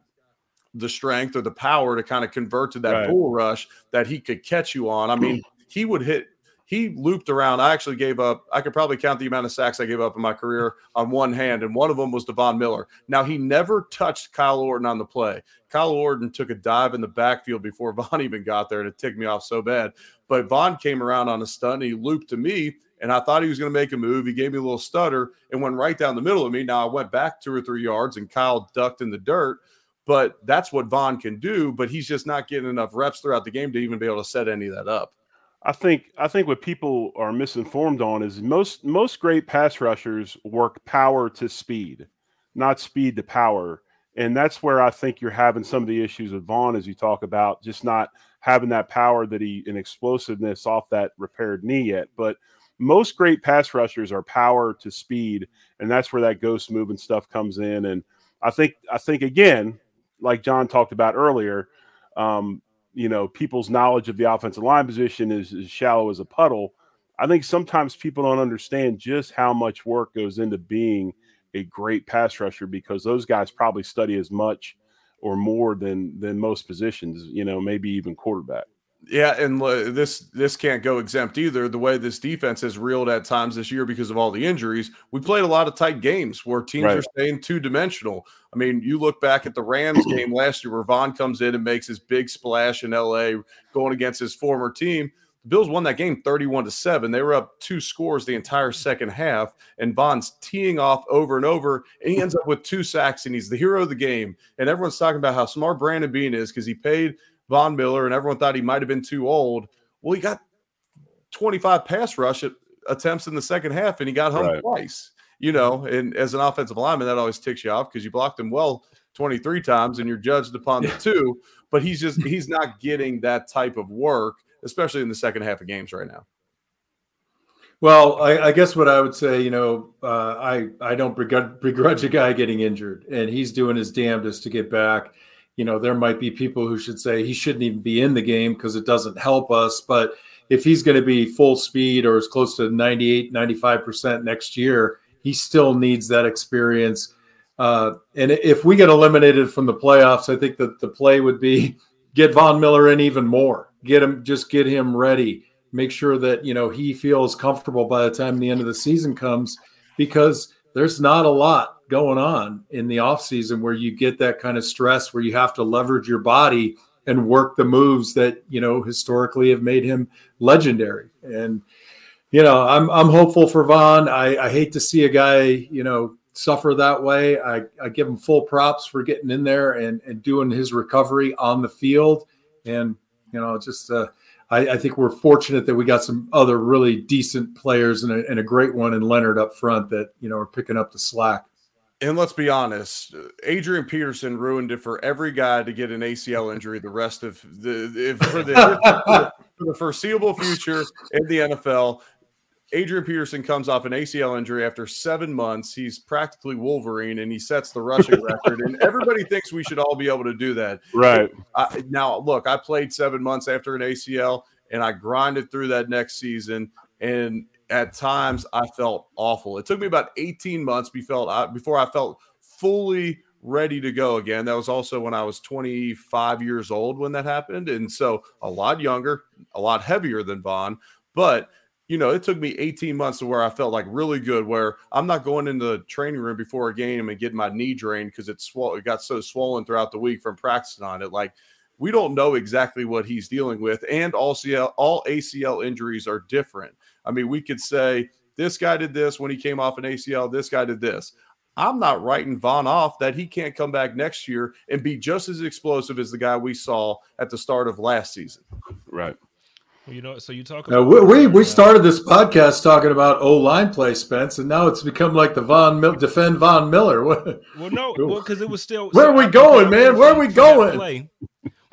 the strength or the power to kind of convert to that right. bull rush that he could catch you on. I mean, he would hit he looped around. I actually gave up. I could probably count the amount of sacks I gave up in my career on one hand, and one of them was to Von Miller. Now he never touched Kyle Orton on the play. Kyle Orton took a dive in the backfield before Von even got there, and it ticked me off so bad. But Von came around on a stunt. he looped to me, and I thought he was going to make a move. He gave me a little stutter and went right down the middle of me. Now I went back two or three yards, and Kyle ducked in the dirt. But that's what Von can do. But he's just not getting enough reps throughout the game to even be able to set any of that up. I think I think what people are misinformed on is most most great pass rushers work power to speed, not speed to power. And that's where I think you're having some of the issues with Von as you talk about just not having that power that he and explosiveness off that repaired knee yet. But most great pass rushers are power to speed, and that's where that ghost move and stuff comes in. And I think I think again, like John talked about earlier, um, you know people's knowledge of the offensive line position is as shallow as a puddle. I think sometimes people don't understand just how much work goes into being a great pass rusher because those guys probably study as much or more than than most positions, you know, maybe even quarterback. Yeah, and uh, this this can't go exempt either. The way this defense has reeled at times this year because of all the injuries, we played a lot of tight games where teams right. are staying two dimensional. I mean, you look back at the Rams game last year where Von comes in and makes his big splash in LA going against his former team. The Bills won that game 31 to 7. They were up two scores the entire second half, and Von's teeing off over and over, and he ends up with two sacks, and he's the hero of the game. And everyone's talking about how smart Brandon Beane is because he paid Von Miller, and everyone thought he might have been too old. Well, he got 25 pass rush attempts in the second half, and he got home right. twice. You know, and as an offensive lineman, that always ticks you off because you blocked him well 23 times, and you're judged upon the two. But he's just he's not getting that type of work, especially in the second half of games right now. Well, I, I, guess what I would say, you know, uh, I I don't begrudge a guy getting injured, and he's doing his damnedest to get back you know, there might be people who should say he shouldn't even be in the game because it doesn't help us. But if he's going to be full speed or as close to 98, 95% next year, he still needs that experience. Uh, and if we get eliminated from the playoffs, I think that the play would be get Von Miller in even more. Get him, just get him ready. Make sure that you know he feels comfortable by the time the end of the season comes, because there's not a lot going on in the off season where you get that kind of stress where you have to leverage your body and work the moves that you know historically have made him legendary. And you know i'm i'm hopeful for Von i i hate to see a guy you know suffer that way. I i give him full props for getting in there and and doing his recovery on the field. And you know just uh I, I, think we're fortunate that we got some other really decent players and a, and a great one in Leonard up front that you know are picking up the slack. And let's be honest, Adrian Peterson ruined it for every guy to get an ACL injury the rest of the for the, for the foreseeable future in the NFL. Adrian Peterson comes off an ACL injury after seven months. He's practically Wolverine and he sets the rushing record. And everybody thinks we should all be able to do that. Right. I, now, look, I played seven months after an ACL and I grinded through that next season. And at times I felt awful. It took me about 18 months uh, before I felt fully ready to go again. That was also when I was 25 years old when that happened. And so a lot younger, a lot heavier than Von, But you know, it took me 18 months to where I felt like really good, where I'm not going into the training room before a game and getting my knee drained because it, sw- it got so swollen throughout the week from practicing on it. Like, we don't know exactly what he's dealing with. And all ACL, all ACL injuries are different. I mean, we could say this guy did this when he came off an ACL, this guy did this. I'm not writing Von off that he can't come back next year and be just as explosive as the guy we saw at the start of last season. Right. You know, so you talk about we, we, we started this podcast talking about O line play, Spence, and now it's become like the Von Mil- defend Von Miller. well, no, well, because it was still. Where are we going, man? Where are we going? Play,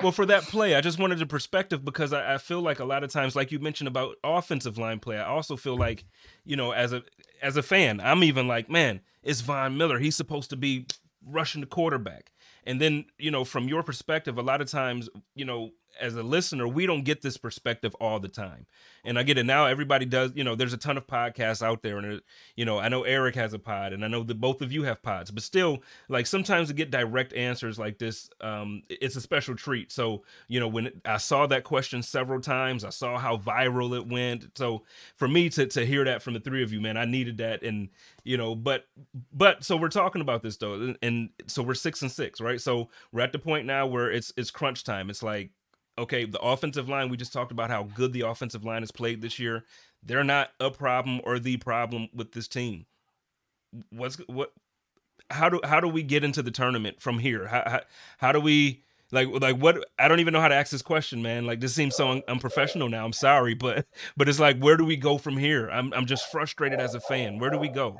well, for that play, I just wanted a perspective because I, I, feel like a lot of times, like you mentioned about offensive line play, I also feel like, you know, as a as a fan, I'm even like, man, it's Von Miller. He's supposed to be rushing the quarterback. And then, you know, from your perspective, a lot of times, you know, as a listener, we don't get this perspective all the time. And I get it now. Everybody does. You know, there's a ton of podcasts out there, and you know, I know Eric has a pod, and I know that both of you have pods. But still, like sometimes to get direct answers like this, um, it's a special treat. So you know, when I saw that question several times, I saw how viral it went. So for me to to hear that from the three of you, man, I needed that. And you know, but but so we're talking about this though, and, and so we're six and six, right? So we're at the point now where it's it's crunch time. It's like okay, the offensive line, we just talked about how good the offensive line has played this year. They're not a problem or the problem with this team. What's what how do how do we get into the tournament from here? How how, how do we like like what I don't even know how to ask this question, man. Like this seems so un- unprofessional now. I'm sorry, but but it's like where do we go from here? I'm I'm just frustrated as a fan. Where do we go?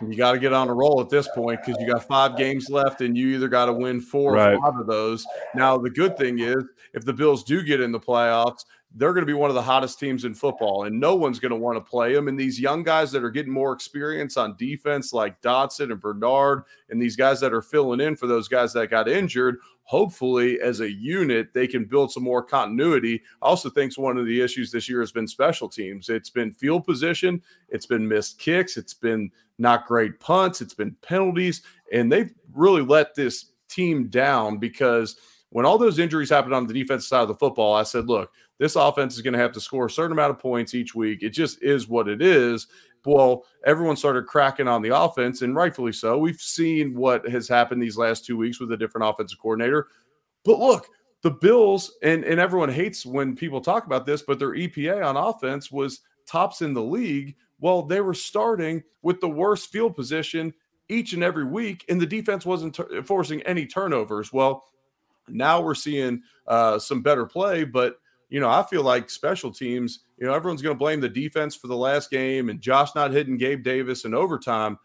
You got to get on a roll at this point because you got five games left, and you either got to win four right. or five of those. Now, the good thing is, if the Bills do get in the playoffs, they're going to be one of the hottest teams in football, and no one's going to want to play them. And these young guys that are getting more experience on defense, like Dodson and Bernard, and these guys that are filling in for those guys that got injured, hopefully, as a unit, they can build some more continuity. I also think one of the issues this year has been special teams. It's been field position, it's been missed kicks, it's been not great punts, it's been penalties, and they've really let this team down because when all those injuries happened on the defensive side of the football, I said, look, this offense is going to have to score a certain amount of points each week. It just is what it is. Well, everyone started cracking on the offense, and rightfully so. We've seen what has happened these last two weeks with a different offensive coordinator. But look, the Bills, and, and everyone hates when people talk about this, but their EPA on offense was tops in the league well, they were starting with the worst field position each and every week, and the defense wasn't forcing any turnovers. Well, now we're seeing uh, some better play, but you know, I feel like special teams, you know, everyone's going to blame the defense for the last game and Josh not hitting Gabe Davis in overtime.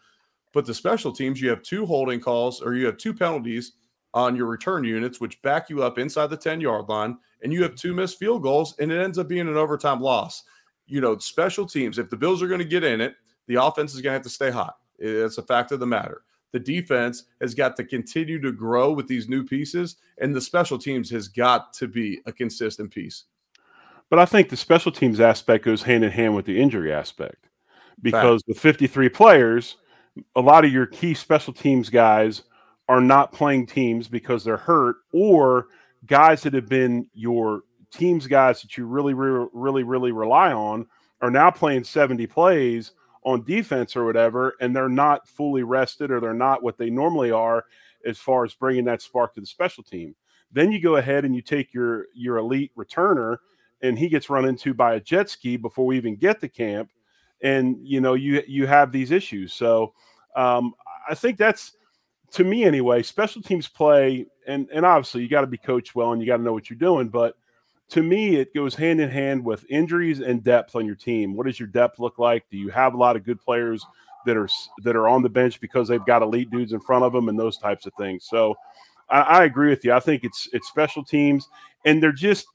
But the special teams, you have two holding calls or you have two penalties on your return units, which back you up inside the 10 yard line, and you have two missed field goals, and it ends up being an overtime loss you know, special teams, if the Bills are going to get in it, the offense is going to have to stay hot. It's a fact of the matter. The defense has got to continue to grow with these new pieces, and the special teams has got to be a consistent piece. But I think the special teams aspect goes hand in hand with the injury aspect because fact. with 53 players, a lot of your key special teams guys are not playing teams because they're hurt or guys that have been your teams guys that you really, really, really, really rely on are now playing 70 plays on defense or whatever, and they're not fully rested or they're not what they normally are as far as bringing that spark to the special team. Then you go ahead and you take your your elite returner, and he gets run into by a jet ski before we even get to camp, and you know you you have these issues. So um, I think that's to me anyway. Special teams play, and and obviously you got to be coached well and you got to know what you're doing, but to me, it goes hand in hand with injuries and depth on your team. What does your depth look like? Do you have a lot of good players that are that are on the bench because they've got elite dudes in front of them and those types of things? So, I, I agree with you. I think it's it's special teams, and they're just.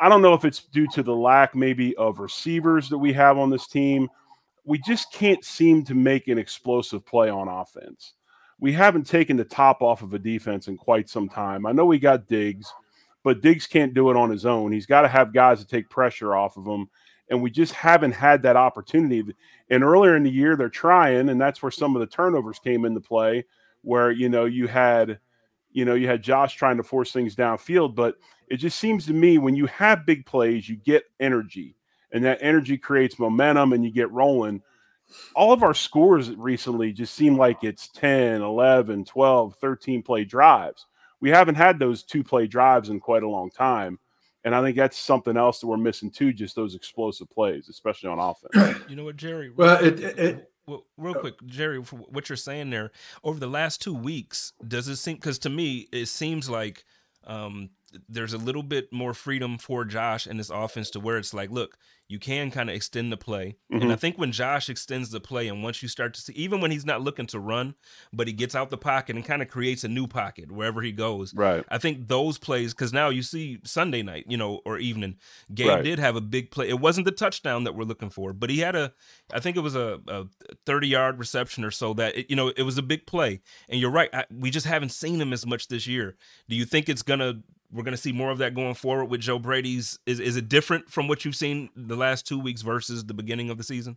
I don't know if it's due to the lack maybe of receivers that we have on this team. We just can't seem to make an explosive play on offense. We haven't taken the top off of a defense in quite some time. I know we got Diggs but Diggs can't do it on his own. He's got to have guys to take pressure off of him. And we just haven't had that opportunity. And earlier in the year, they're trying, and that's where some of the turnovers came into play, where you know you had, you know, you had Josh trying to force things downfield. But it just seems to me when you have big plays, you get energy, and that energy creates momentum, and you get rolling. All of our scores recently just seem like it's 10, 11, 12, 13 play drives we haven't had those two play drives in quite a long time. And I think that's something else that we're missing too, just those explosive plays, especially on offense. You know what, Jerry? Well, it, it, well, real quick, Jerry, what you're saying there over the last two weeks, does it seem? Because to me, it seems like um, there's a little bit more freedom for Josh and this offense to where it's like, look, you can kind of extend the play. Mm-hmm. And I think when Josh extends the play, and once you start to see, even when he's not looking to run, but he gets out the pocket and kind of creates a new pocket wherever he goes. Right. I think those plays, because now you see Sunday night, you know, or evening, Gabe right. did have a big play. It wasn't the touchdown that we're looking for, but he had a, I think it was a, a 30 yard reception or so that, it, you know, it was a big play. And you're right. I, we just haven't seen him as much this year. Do you think it's going to, we're going to see more of that going forward with Joe Brady's. Is is it different from what you've seen the last two weeks versus the beginning of the season?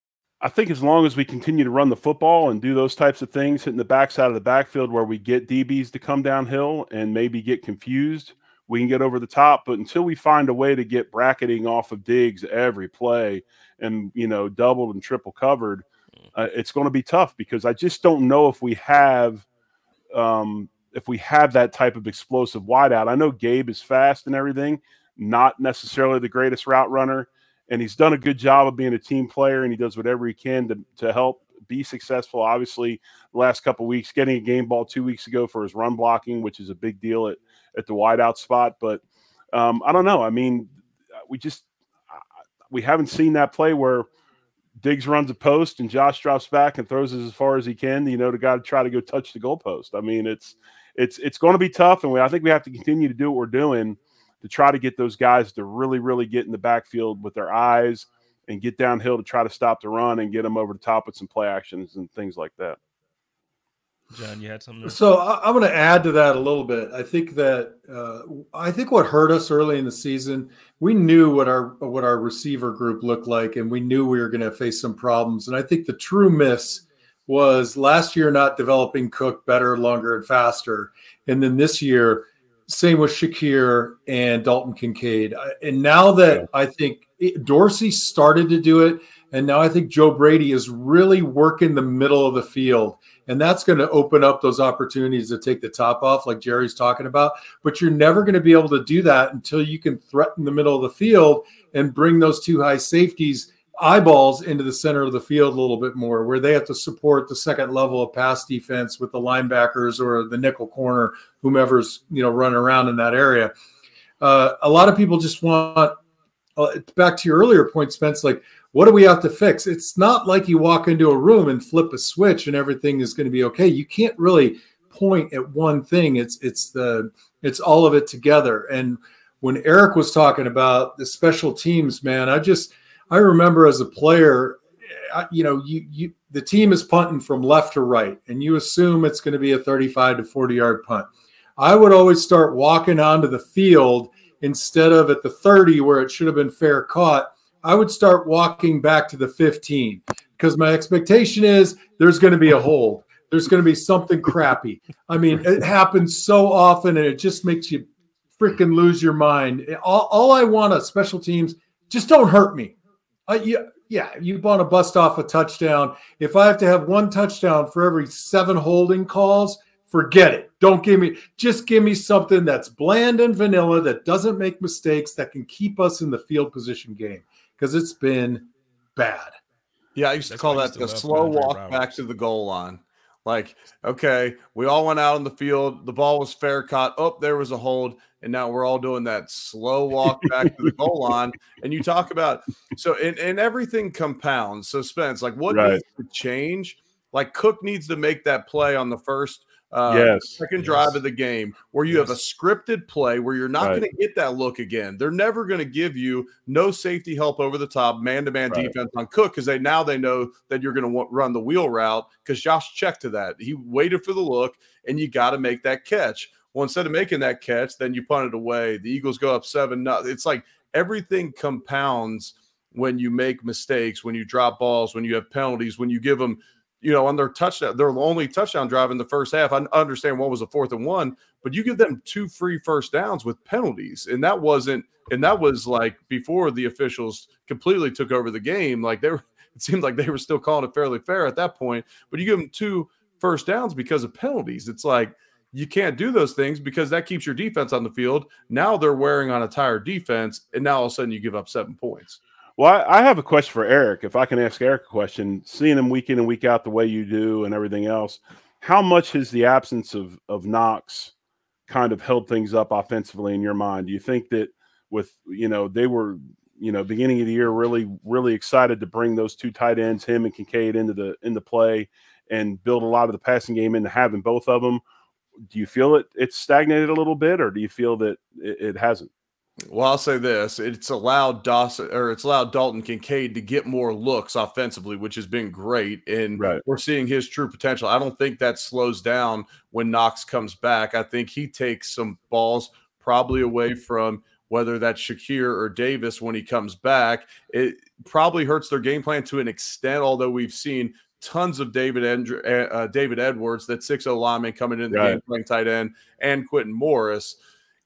I think as long as we continue to run the football and do those types of things, hitting the backside of the backfield where we get DBs to come downhill and maybe get confused, we can get over the top. But until we find a way to get bracketing off of Diggs every play and you know doubled and triple covered, uh, it's going to be tough because I just don't know if we have um, if we have that type of explosive wideout. I know Gabe is fast and everything, not necessarily the greatest route runner and he's done a good job of being a team player and he does whatever he can to, to help be successful. Obviously the last couple weeks getting a game ball two weeks ago for his run blocking which is a big deal at, at the wideout spot. But um, i don't know. I mean we just we haven't seen that play where Diggs runs a post and Josh drops back and throws it as far as he can, you know, to got to try to go touch the goalpost. I mean, it's it's it's going to be tough, and we, I think we have to continue to do what we're doing to try to get those guys to really, really get in the backfield with their eyes and get downhill to try to stop the run and get them over the top with some play actions and things like that. John, you had something. So I, am going to add to that a little bit. I think that uh, I think what hurt us early in the season, we knew what our what our receiver group looked like, and we knew we were going to face some problems. And I think the true miss was last year not developing Cook better, longer, and faster, and then this year same with Shakir and Dalton Kincaid. And now that. I think Dorsey started to do it, and now I think Joe Brady is really working the middle of the field. And that's going to open up those opportunities to take the top off, like Jerry's talking about. But you're never going to be able to do that until you can threaten the middle of the field and bring those two high safeties eyeballs into the center of the field a little bit more, where they have to support the second level of pass defense with the linebackers or the nickel corner, whomever's you know running around in that area. Uh, a lot of people just want uh, back to your earlier point, Spence. Like, what do we have to fix? It's not like you walk into a room and flip a switch and everything is going to be okay. You can't really point at one thing. It's it's the it's all of it together. And when Eric was talking about the special teams, man, I just I remember as a player, you know, you you the team is punting from left to right, and you assume it's going to be a 35 to 40 yard punt. I would always start walking onto the field instead of at the 30 where it should have been fair caught. I would start walking back to the 15 because my expectation is there's going to be a hold. There's going to be something crappy. I mean, it happens so often and it just makes you freaking lose your mind. All, all I want of special teams, just don't hurt me. Uh, yeah, yeah, you want to bust off a touchdown. If I have to have one touchdown for every seven holding calls, forget it. Don't give me, just give me something that's bland and vanilla that doesn't make mistakes that can keep us in the field position game because it's been bad. Yeah, I used to that's call that the slow walk back to the goal line. Like, okay, we all went out on the field. The ball was fair caught. Oh, there was a hold. And now we're all doing that slow walk back to the goal line. And you talk about so and, and everything compounds. So Spence, like what right. needs to change? Like Cook needs to make that play on the first uh, yes. second yes. drive of the game where you yes. have a scripted play where you're not right. going to get that look again. They're never going to give you no safety help over the top, man to man defense on Cook because they now they know that you're going to run the wheel route because Josh checked to that. He waited for the look, and you got to make that catch. Well, instead of making that catch, then you punt it away. The Eagles go up seven. It's like everything compounds when you make mistakes, when you drop balls, when you have penalties, when you give them you know, on their touchdown, their only touchdown drive in the first half. I understand one was a fourth and one, but you give them two free first downs with penalties, and that wasn't, and that was like before the officials completely took over the game. Like they were, it seemed like they were still calling it fairly fair at that point. But you give them two first downs because of penalties. It's like you can't do those things because that keeps your defense on the field. Now they're wearing on a tired defense, and now all of a sudden you give up seven points. Well, I have a question for Eric. If I can ask Eric a question, seeing him week in and week out the way you do and everything else, how much has the absence of of Knox kind of held things up offensively in your mind? Do you think that with you know they were you know beginning of the year really really excited to bring those two tight ends, him and Kincaid, into the into play and build a lot of the passing game into having both of them? Do you feel it it's stagnated a little bit, or do you feel that it, it hasn't? Well, I'll say this: it's allowed Dawson or it's allowed Dalton Kincaid to get more looks offensively, which has been great, and right. we're seeing his true potential. I don't think that slows down when Knox comes back. I think he takes some balls probably away from whether that's Shakir or Davis when he comes back. It probably hurts their game plan to an extent, although we've seen tons of David End- uh, David Edwards, that 6 lineman coming in the right. game playing tight end, and Quintin Morris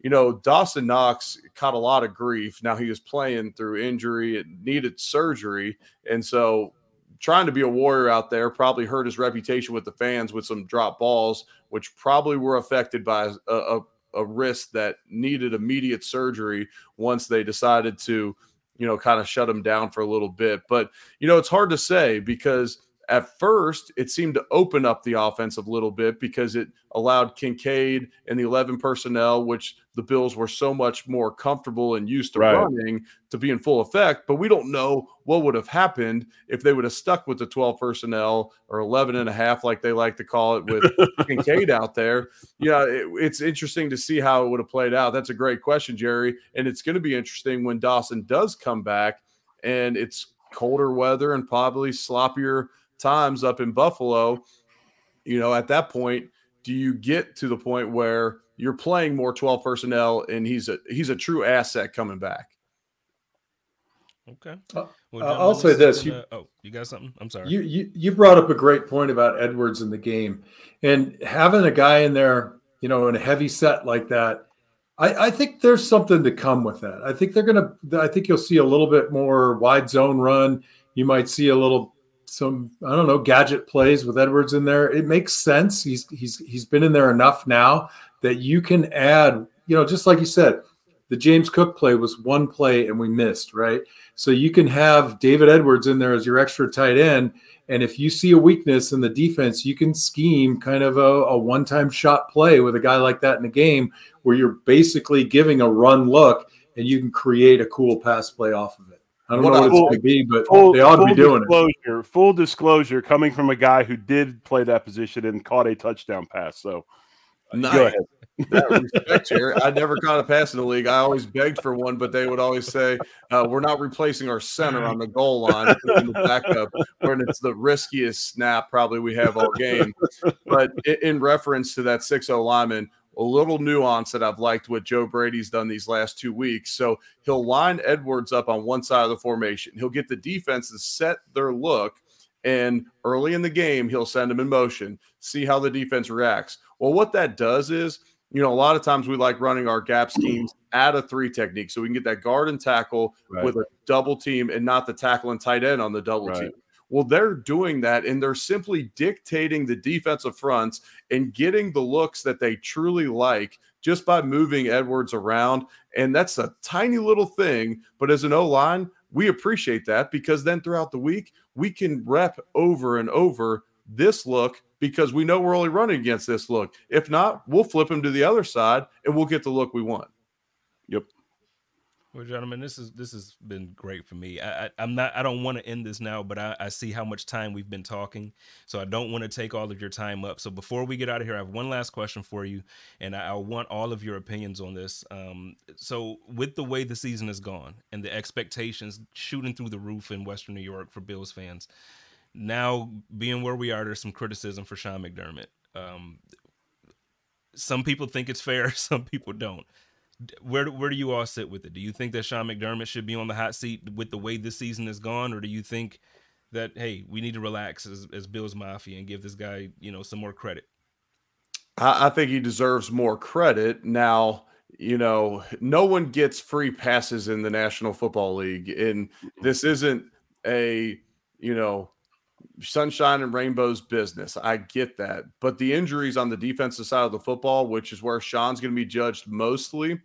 you know, Dawson Knox caught a lot of grief. Now he was playing through injury, it needed surgery. And so trying to be a warrior out there probably hurt his reputation with the fans with some drop balls, which probably were affected by a, a, a wrist that needed immediate surgery once they decided to, you know, kind of shut him down for a little bit. But, you know, it's hard to say because at first it seemed to open up the offense a little bit because it allowed Kincaid and the 11 personnel, which the Bills were so much more comfortable and used to right. running, to be in full effect. But we don't know what would have happened if they would have stuck with the 12 personnel or 11 and a half, like they like to call it, with Kincaid out there. Yeah, it, it's interesting to see how it would have played out. That's a great question, Jerry. And it's going to be interesting when Dawson does come back and it's colder weather and probably sloppier times up in Buffalo, you know, at that point, do you get to the point where you're playing more 12 personnel and he's a he's a true asset coming back? Okay. Uh, I'll say this. You, oh, you got something? I'm sorry. You, you you brought up a great point about Edwards in the game, and having a guy in there, you know, in a heavy set like that. I, I think there's something to come with that. I think they're gonna. I think you'll see a little bit more wide zone run. You might see a little some I don't know gadget plays with Edwards in there. It makes sense. He's he's he's been in there enough now that you can add. You know, just like you said, the James Cook play was one play and we missed right. So you can have David Edwards in there as your extra tight end, and if you see a weakness in the defense, you can scheme kind of a, a one-time shot play with a guy like that in the game where you're basically giving a run look and you can create a cool pass play off of it. I don't what know what full, it's going to be, but full, they ought to be doing it. Full disclosure, coming from a guy who did play that position and caught a touchdown pass. So, nice. go ahead. respect here. I never caught a pass in the league. I always begged for one, but they would always say, uh, "We're not replacing our center on the goal line in the backup, when it's the riskiest snap probably we have all game." But in, in reference to that 6-0 lineman, a little nuance that I've liked what Joe Brady's done these last two weeks. So he'll line Edwards up on one side of the formation. He'll get the defense to set their look. And early in the game, he'll send them in motion, see how the defense reacts. Well, what that does is, you know, a lot of times we like running our gap schemes at a three technique so we can get that guard and tackle right. with a double team and not the tackle and tight end on the double right. team. Well, they're doing that and they're simply dictating the defensive fronts and getting the looks that they truly like just by moving Edwards around. And that's a tiny little thing. But as an O line, we appreciate that because then throughout the week, we can rep over and over this look because we know we're only running against this look. If not, we'll flip him to the other side and we'll get the look we want. Well, gentlemen, this is this has been great for me. I, I am not I don't want to end this now, but I, I see how much time we've been talking, so I don't want to take all of your time up. So before we get out of here, I have one last question for you, and I, I want all of your opinions on this. Um, so with the way the season has gone and the expectations shooting through the roof in Western New York for Bills fans, now being where we are, there's some criticism for Sean McDermott. Um, some people think it's fair, some people don't where where do you all sit with it? Do you think that Sean McDermott should be on the hot seat with the way this season has gone, or do you think that hey, we need to relax as, as Bills Mafia and give this guy you know some more credit? I, I think he deserves more credit. Now, you know, no one gets free passes in the National Football League, and this isn't a you know sunshine and rainbows business. I get that. But the injuries on the defensive side of the football, which is where Sean's going to be judged mostly,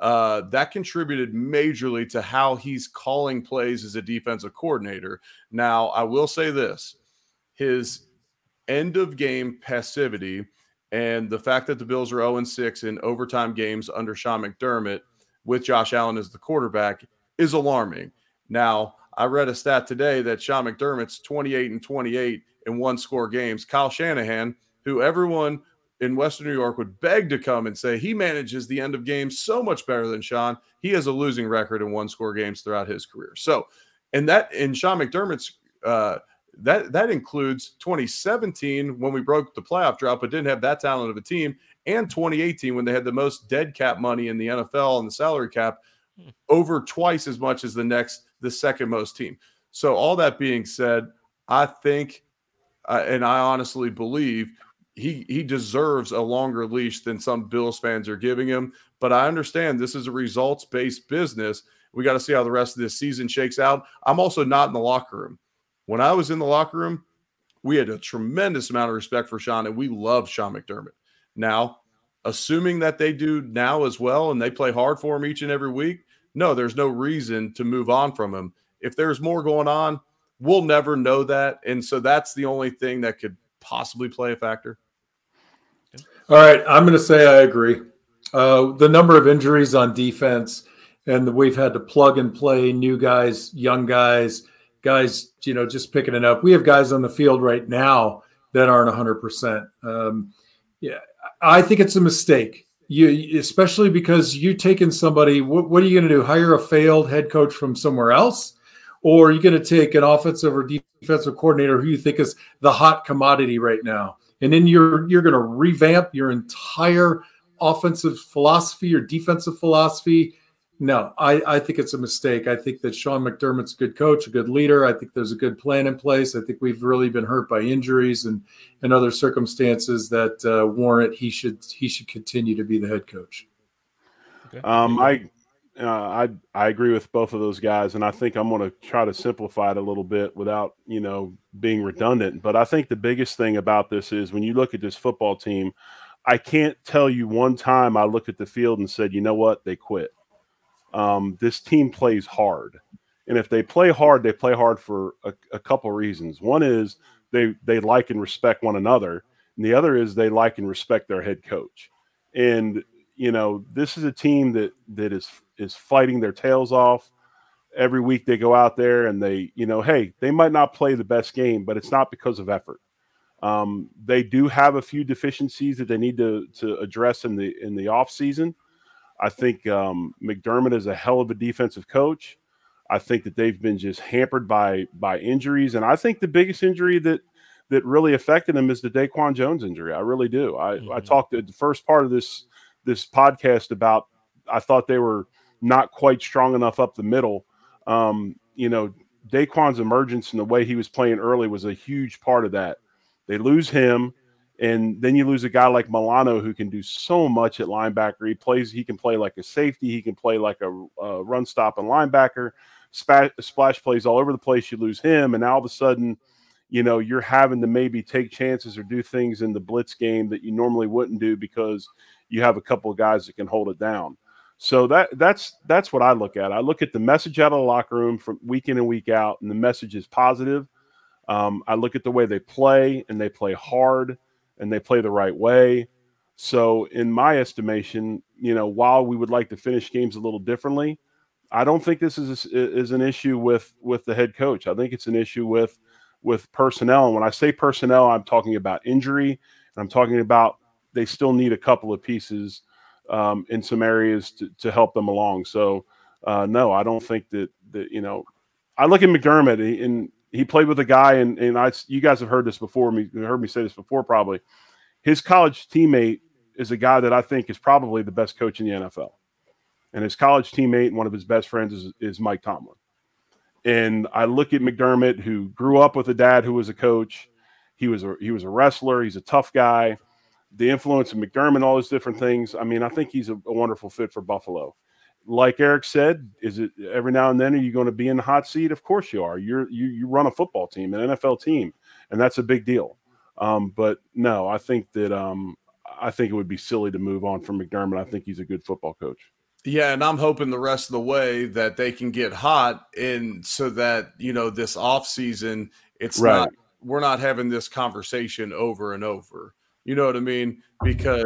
uh, that contributed majorly to how he's calling plays as a defensive coordinator. Now, I will say this his end of game passivity and the fact that the Bills are 0 6 in overtime games under Sean McDermott with Josh Allen as the quarterback is alarming. Now, I read a stat today that Sean McDermott's 28 and 28 in one score games. Kyle Shanahan, who everyone in Western New York would beg to come and say he manages the end of games so much better than Sean. He has a losing record in one score games throughout his career. So, and that in Sean McDermott's uh, that that includes 2017 when we broke the playoff drought, but didn't have that talent of a team, and 2018 when they had the most dead cap money in the NFL and the salary cap hmm. over twice as much as the next the second most team. So all that being said, I think, uh, and I honestly believe he he deserves a longer leash than some Bills fans are giving him. But I understand this is a results based business. We got to see how the rest of this season shakes out. I'm also not in the locker room. When I was in the locker room, we had a tremendous amount of respect for Sean, and we love Sean McDermott. Now, assuming that they do now as well, and they play hard for him each and every week, no, there's no reason to move on from him. If there's more going on, we'll never know that. And so that's the only thing that could possibly play a factor. All right. I'm going to say I agree. Uh, the number of injuries on defense, and we've had to plug and play new guys, young guys, guys, you know, just picking it up. We have guys on the field right now that aren't 100%. Um, yeah, I think it's a mistake you especially because you're taking somebody what, what are you going to do? Hire a failed head coach from somewhere else? Or are you going to take an offensive or defensive coordinator who you think is the hot commodity right now? And then you're you're going to revamp your entire offensive philosophy or defensive philosophy no, I, I think it's a mistake. I think that Sean McDermott's a good coach, a good leader. I think there's a good plan in place. I think we've really been hurt by injuries and and other circumstances that uh, warrant he should he should continue to be the head coach. Okay. Um, I uh, I I agree with both of those guys, and I think I'm going to try to simplify it a little bit without you know being redundant. But I think the biggest thing about this is when you look at this football team, I can't tell you one time I looked at the field and said, you know what, they quit um, this team plays hard. And if they play hard, they play hard for a, a couple of reasons. One is they they like and respect one another, and the other is they like and respect their head coach. And you know, this is a team that that is is fighting their tails off every week. They go out there and they, you know, hey, they might not play the best game, but it's not because of effort. Um, they do have a few deficiencies that they need to to address in the in the off season. I think um, McDermott is a hell of a defensive coach. I think that they've been just hampered by by injuries, and I think the biggest injury that that really affected them is the Daquan Jones injury. I really do. I, mm-hmm. I talked at the first part of this this podcast about I thought they were not quite strong enough up the middle. Um, you know, Daquan's emergence and the way he was playing early was a huge part of that. They lose him. And then you lose a guy like Milano who can do so much at linebacker. He plays, he can play like a safety, he can play like a, a run stop and linebacker. Splash, splash plays all over the place. You lose him, and all of a sudden, you know, you're having to maybe take chances or do things in the blitz game that you normally wouldn't do because you have a couple of guys that can hold it down. So that that's that's what I look at. I look at the message out of the locker room from week in and week out, and the message is positive. Um, I look at the way they play, and they play hard and they play the right way. So, in my estimation, you know, while we would like to finish games a little differently, I don't think this is is an issue with with the head coach. I think it's an issue with with personnel. And when I say personnel, I'm talking about injury, and I'm talking about they still need a couple of pieces um, in some areas to, to help them along. So, uh, no, I don't think that that you know. I look at McDermott, and he played with a guy, and and I you guys have heard this before me heard me say this before probably. His college teammate is a guy that I think is probably the best coach in the NFL, and his college teammate and one of his best friends is, is Mike Tomlin. And I look at McDermott, who grew up with a dad who was a coach. He was a he was a wrestler. He's a tough guy. The influence of McDermott, all those different things. I mean, I think he's a, a wonderful fit for Buffalo. Like Eric said, is it every now and then are you going to be in the hot seat? Of course you are. You're you you run a football team, an NFL team, and that's a big deal. Um, but no, I think that um, I think it would be silly to move on from McDermott. I think he's a good football coach. Yeah, and I'm hoping the rest of the way that they can get hot and so that, you know, this off season, it's right. not we're not having this conversation over and over. You know what I mean? Because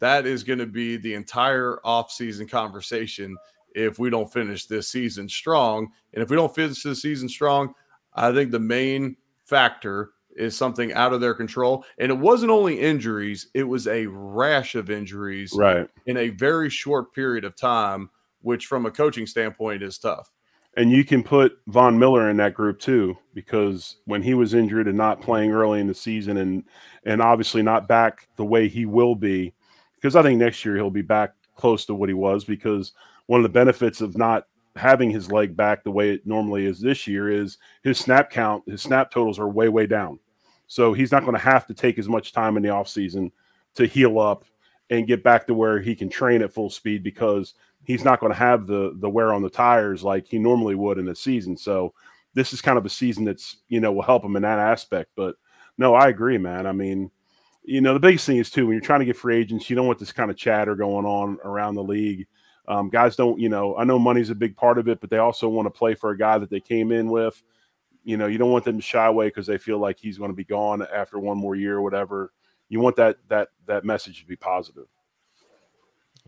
that is going to be the entire off-season conversation if we don't finish this season strong. And if we don't finish this season strong, I think the main factor is something out of their control. And it wasn't only injuries, it was a rash of injuries right. in a very short period of time, which from a coaching standpoint is tough. And you can put Von Miller in that group too, because when he was injured and not playing early in the season and and obviously not back the way he will be, because I think next year he'll be back close to what he was because one of the benefits of not having his leg back the way it normally is this year is his snap count, his snap totals are way, way down. So he's not going to have to take as much time in the offseason to heal up and get back to where he can train at full speed because he's not going to have the the wear on the tires like he normally would in a season. So this is kind of a season that's, you know, will help him in that aspect. But no, I agree, man. I mean, you know, the biggest thing is too when you're trying to get free agents, you don't want this kind of chatter going on around the league. Um, guys don't, you know, I know money's a big part of it, but they also want to play for a guy that they came in with you know, you don't want them to shy away because they feel like he's going to be gone after one more year or whatever. You want that that that message to be positive.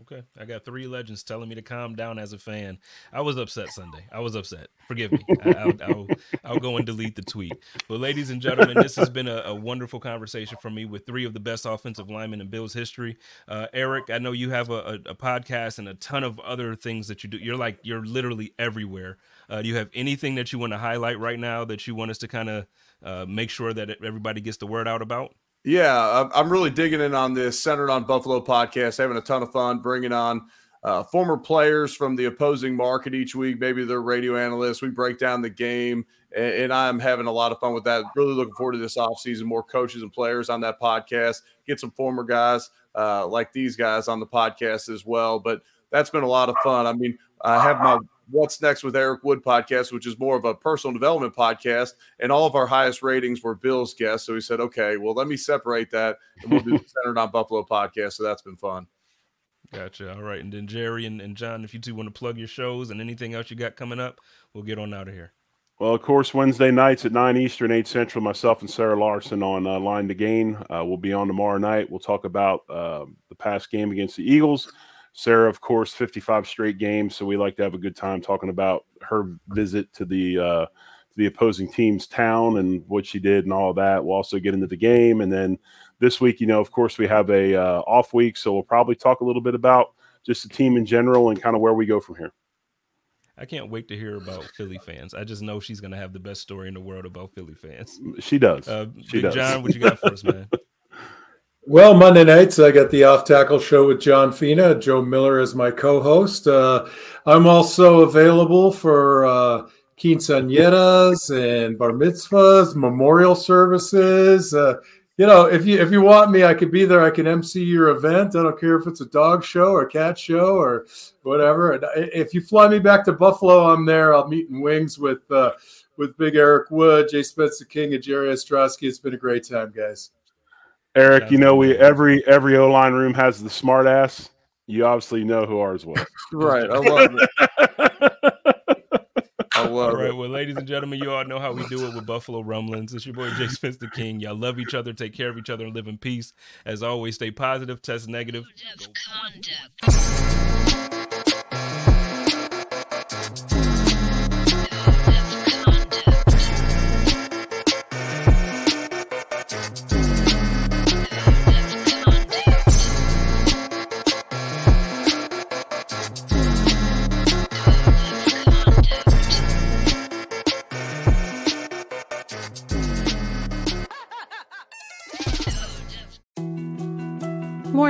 Okay, I got three legends telling me to calm down as a fan. I was upset Sunday. I was upset. Forgive me. I, will I'll, go and delete the tweet. But ladies and gentlemen, this has been a, a wonderful conversation for me with three of the best offensive linemen in Bills history. Uh, Eric, I know you have a, a, a, podcast and a ton of other things that you do. You're like you're literally everywhere. Uh, do you have anything that you want to highlight right now that you want us to kind of uh, make sure that everybody gets the word out about? Yeah, I'm really digging in on this Centered on Buffalo podcast, having a ton of fun, bringing on uh, former players from the opposing market each week. Maybe they're radio analysts. We break down the game, and, and, I'm having a lot of fun with that. Really looking forward to this offseason. More coaches and players on that podcast. Get some former guys uh, like these guys on the podcast as well. But that's been a lot of fun. I mean, I have my What's Next with Eric Wood podcast, which is more of a personal development podcast. And all of our highest ratings were Bill's guests. So he said, okay, well, let me separate that and we'll do the Centered on Buffalo podcast. So that's been fun. Gotcha. All right. And then Jerry and, and John, if you two want to plug your shows and anything else you got coming up, we'll get on out of here. Well, of course, Wednesday nights at 9 Eastern, 8 Central, myself and Sarah Larson on uh, Line to Gain. Uh, we'll be on tomorrow night. We'll talk about uh, the past game against the Eagles Sarah, of course, 55 straight games, so we like to have a good time talking about her visit to the uh, to the opposing team's town and what she did and all of that. We'll also get into the game, and then this week, you know, of course, we have a uh, off week, so we'll probably talk a little bit about just the team in general and kind of where we go from here. I can't wait to hear about Philly fans. I just know she's going to have the best story in the world about Philly fans. She does. Uh, she Big does. John, what you got for us, man? Well, Monday nights, I got the Off Tackle Show with John Fina. Joe Miller is my co host. Uh, I'm also available for uh, quinceañeras and bar mitzvahs, memorial services. Uh, you know, if you if you want me, I could be there. I can MC your event. I don't care if it's a dog show or a cat show or whatever. And if you fly me back to Buffalo, I'm there. I'll meet in wings with uh, with Big Eric Wood, Jay Spencer King, and Jerry Ostroski. It's been a great time, guys. Eric, you know we every every O line room has the smart ass. You obviously know who ours was. right. I love it. I love it. all right, it. well, ladies and gentlemen, you all know how we do it with Buffalo Rumblings. It's your boy Jake Spence the King. Y'all love each other, take care of each other, and live in peace. As always, stay positive, test negative.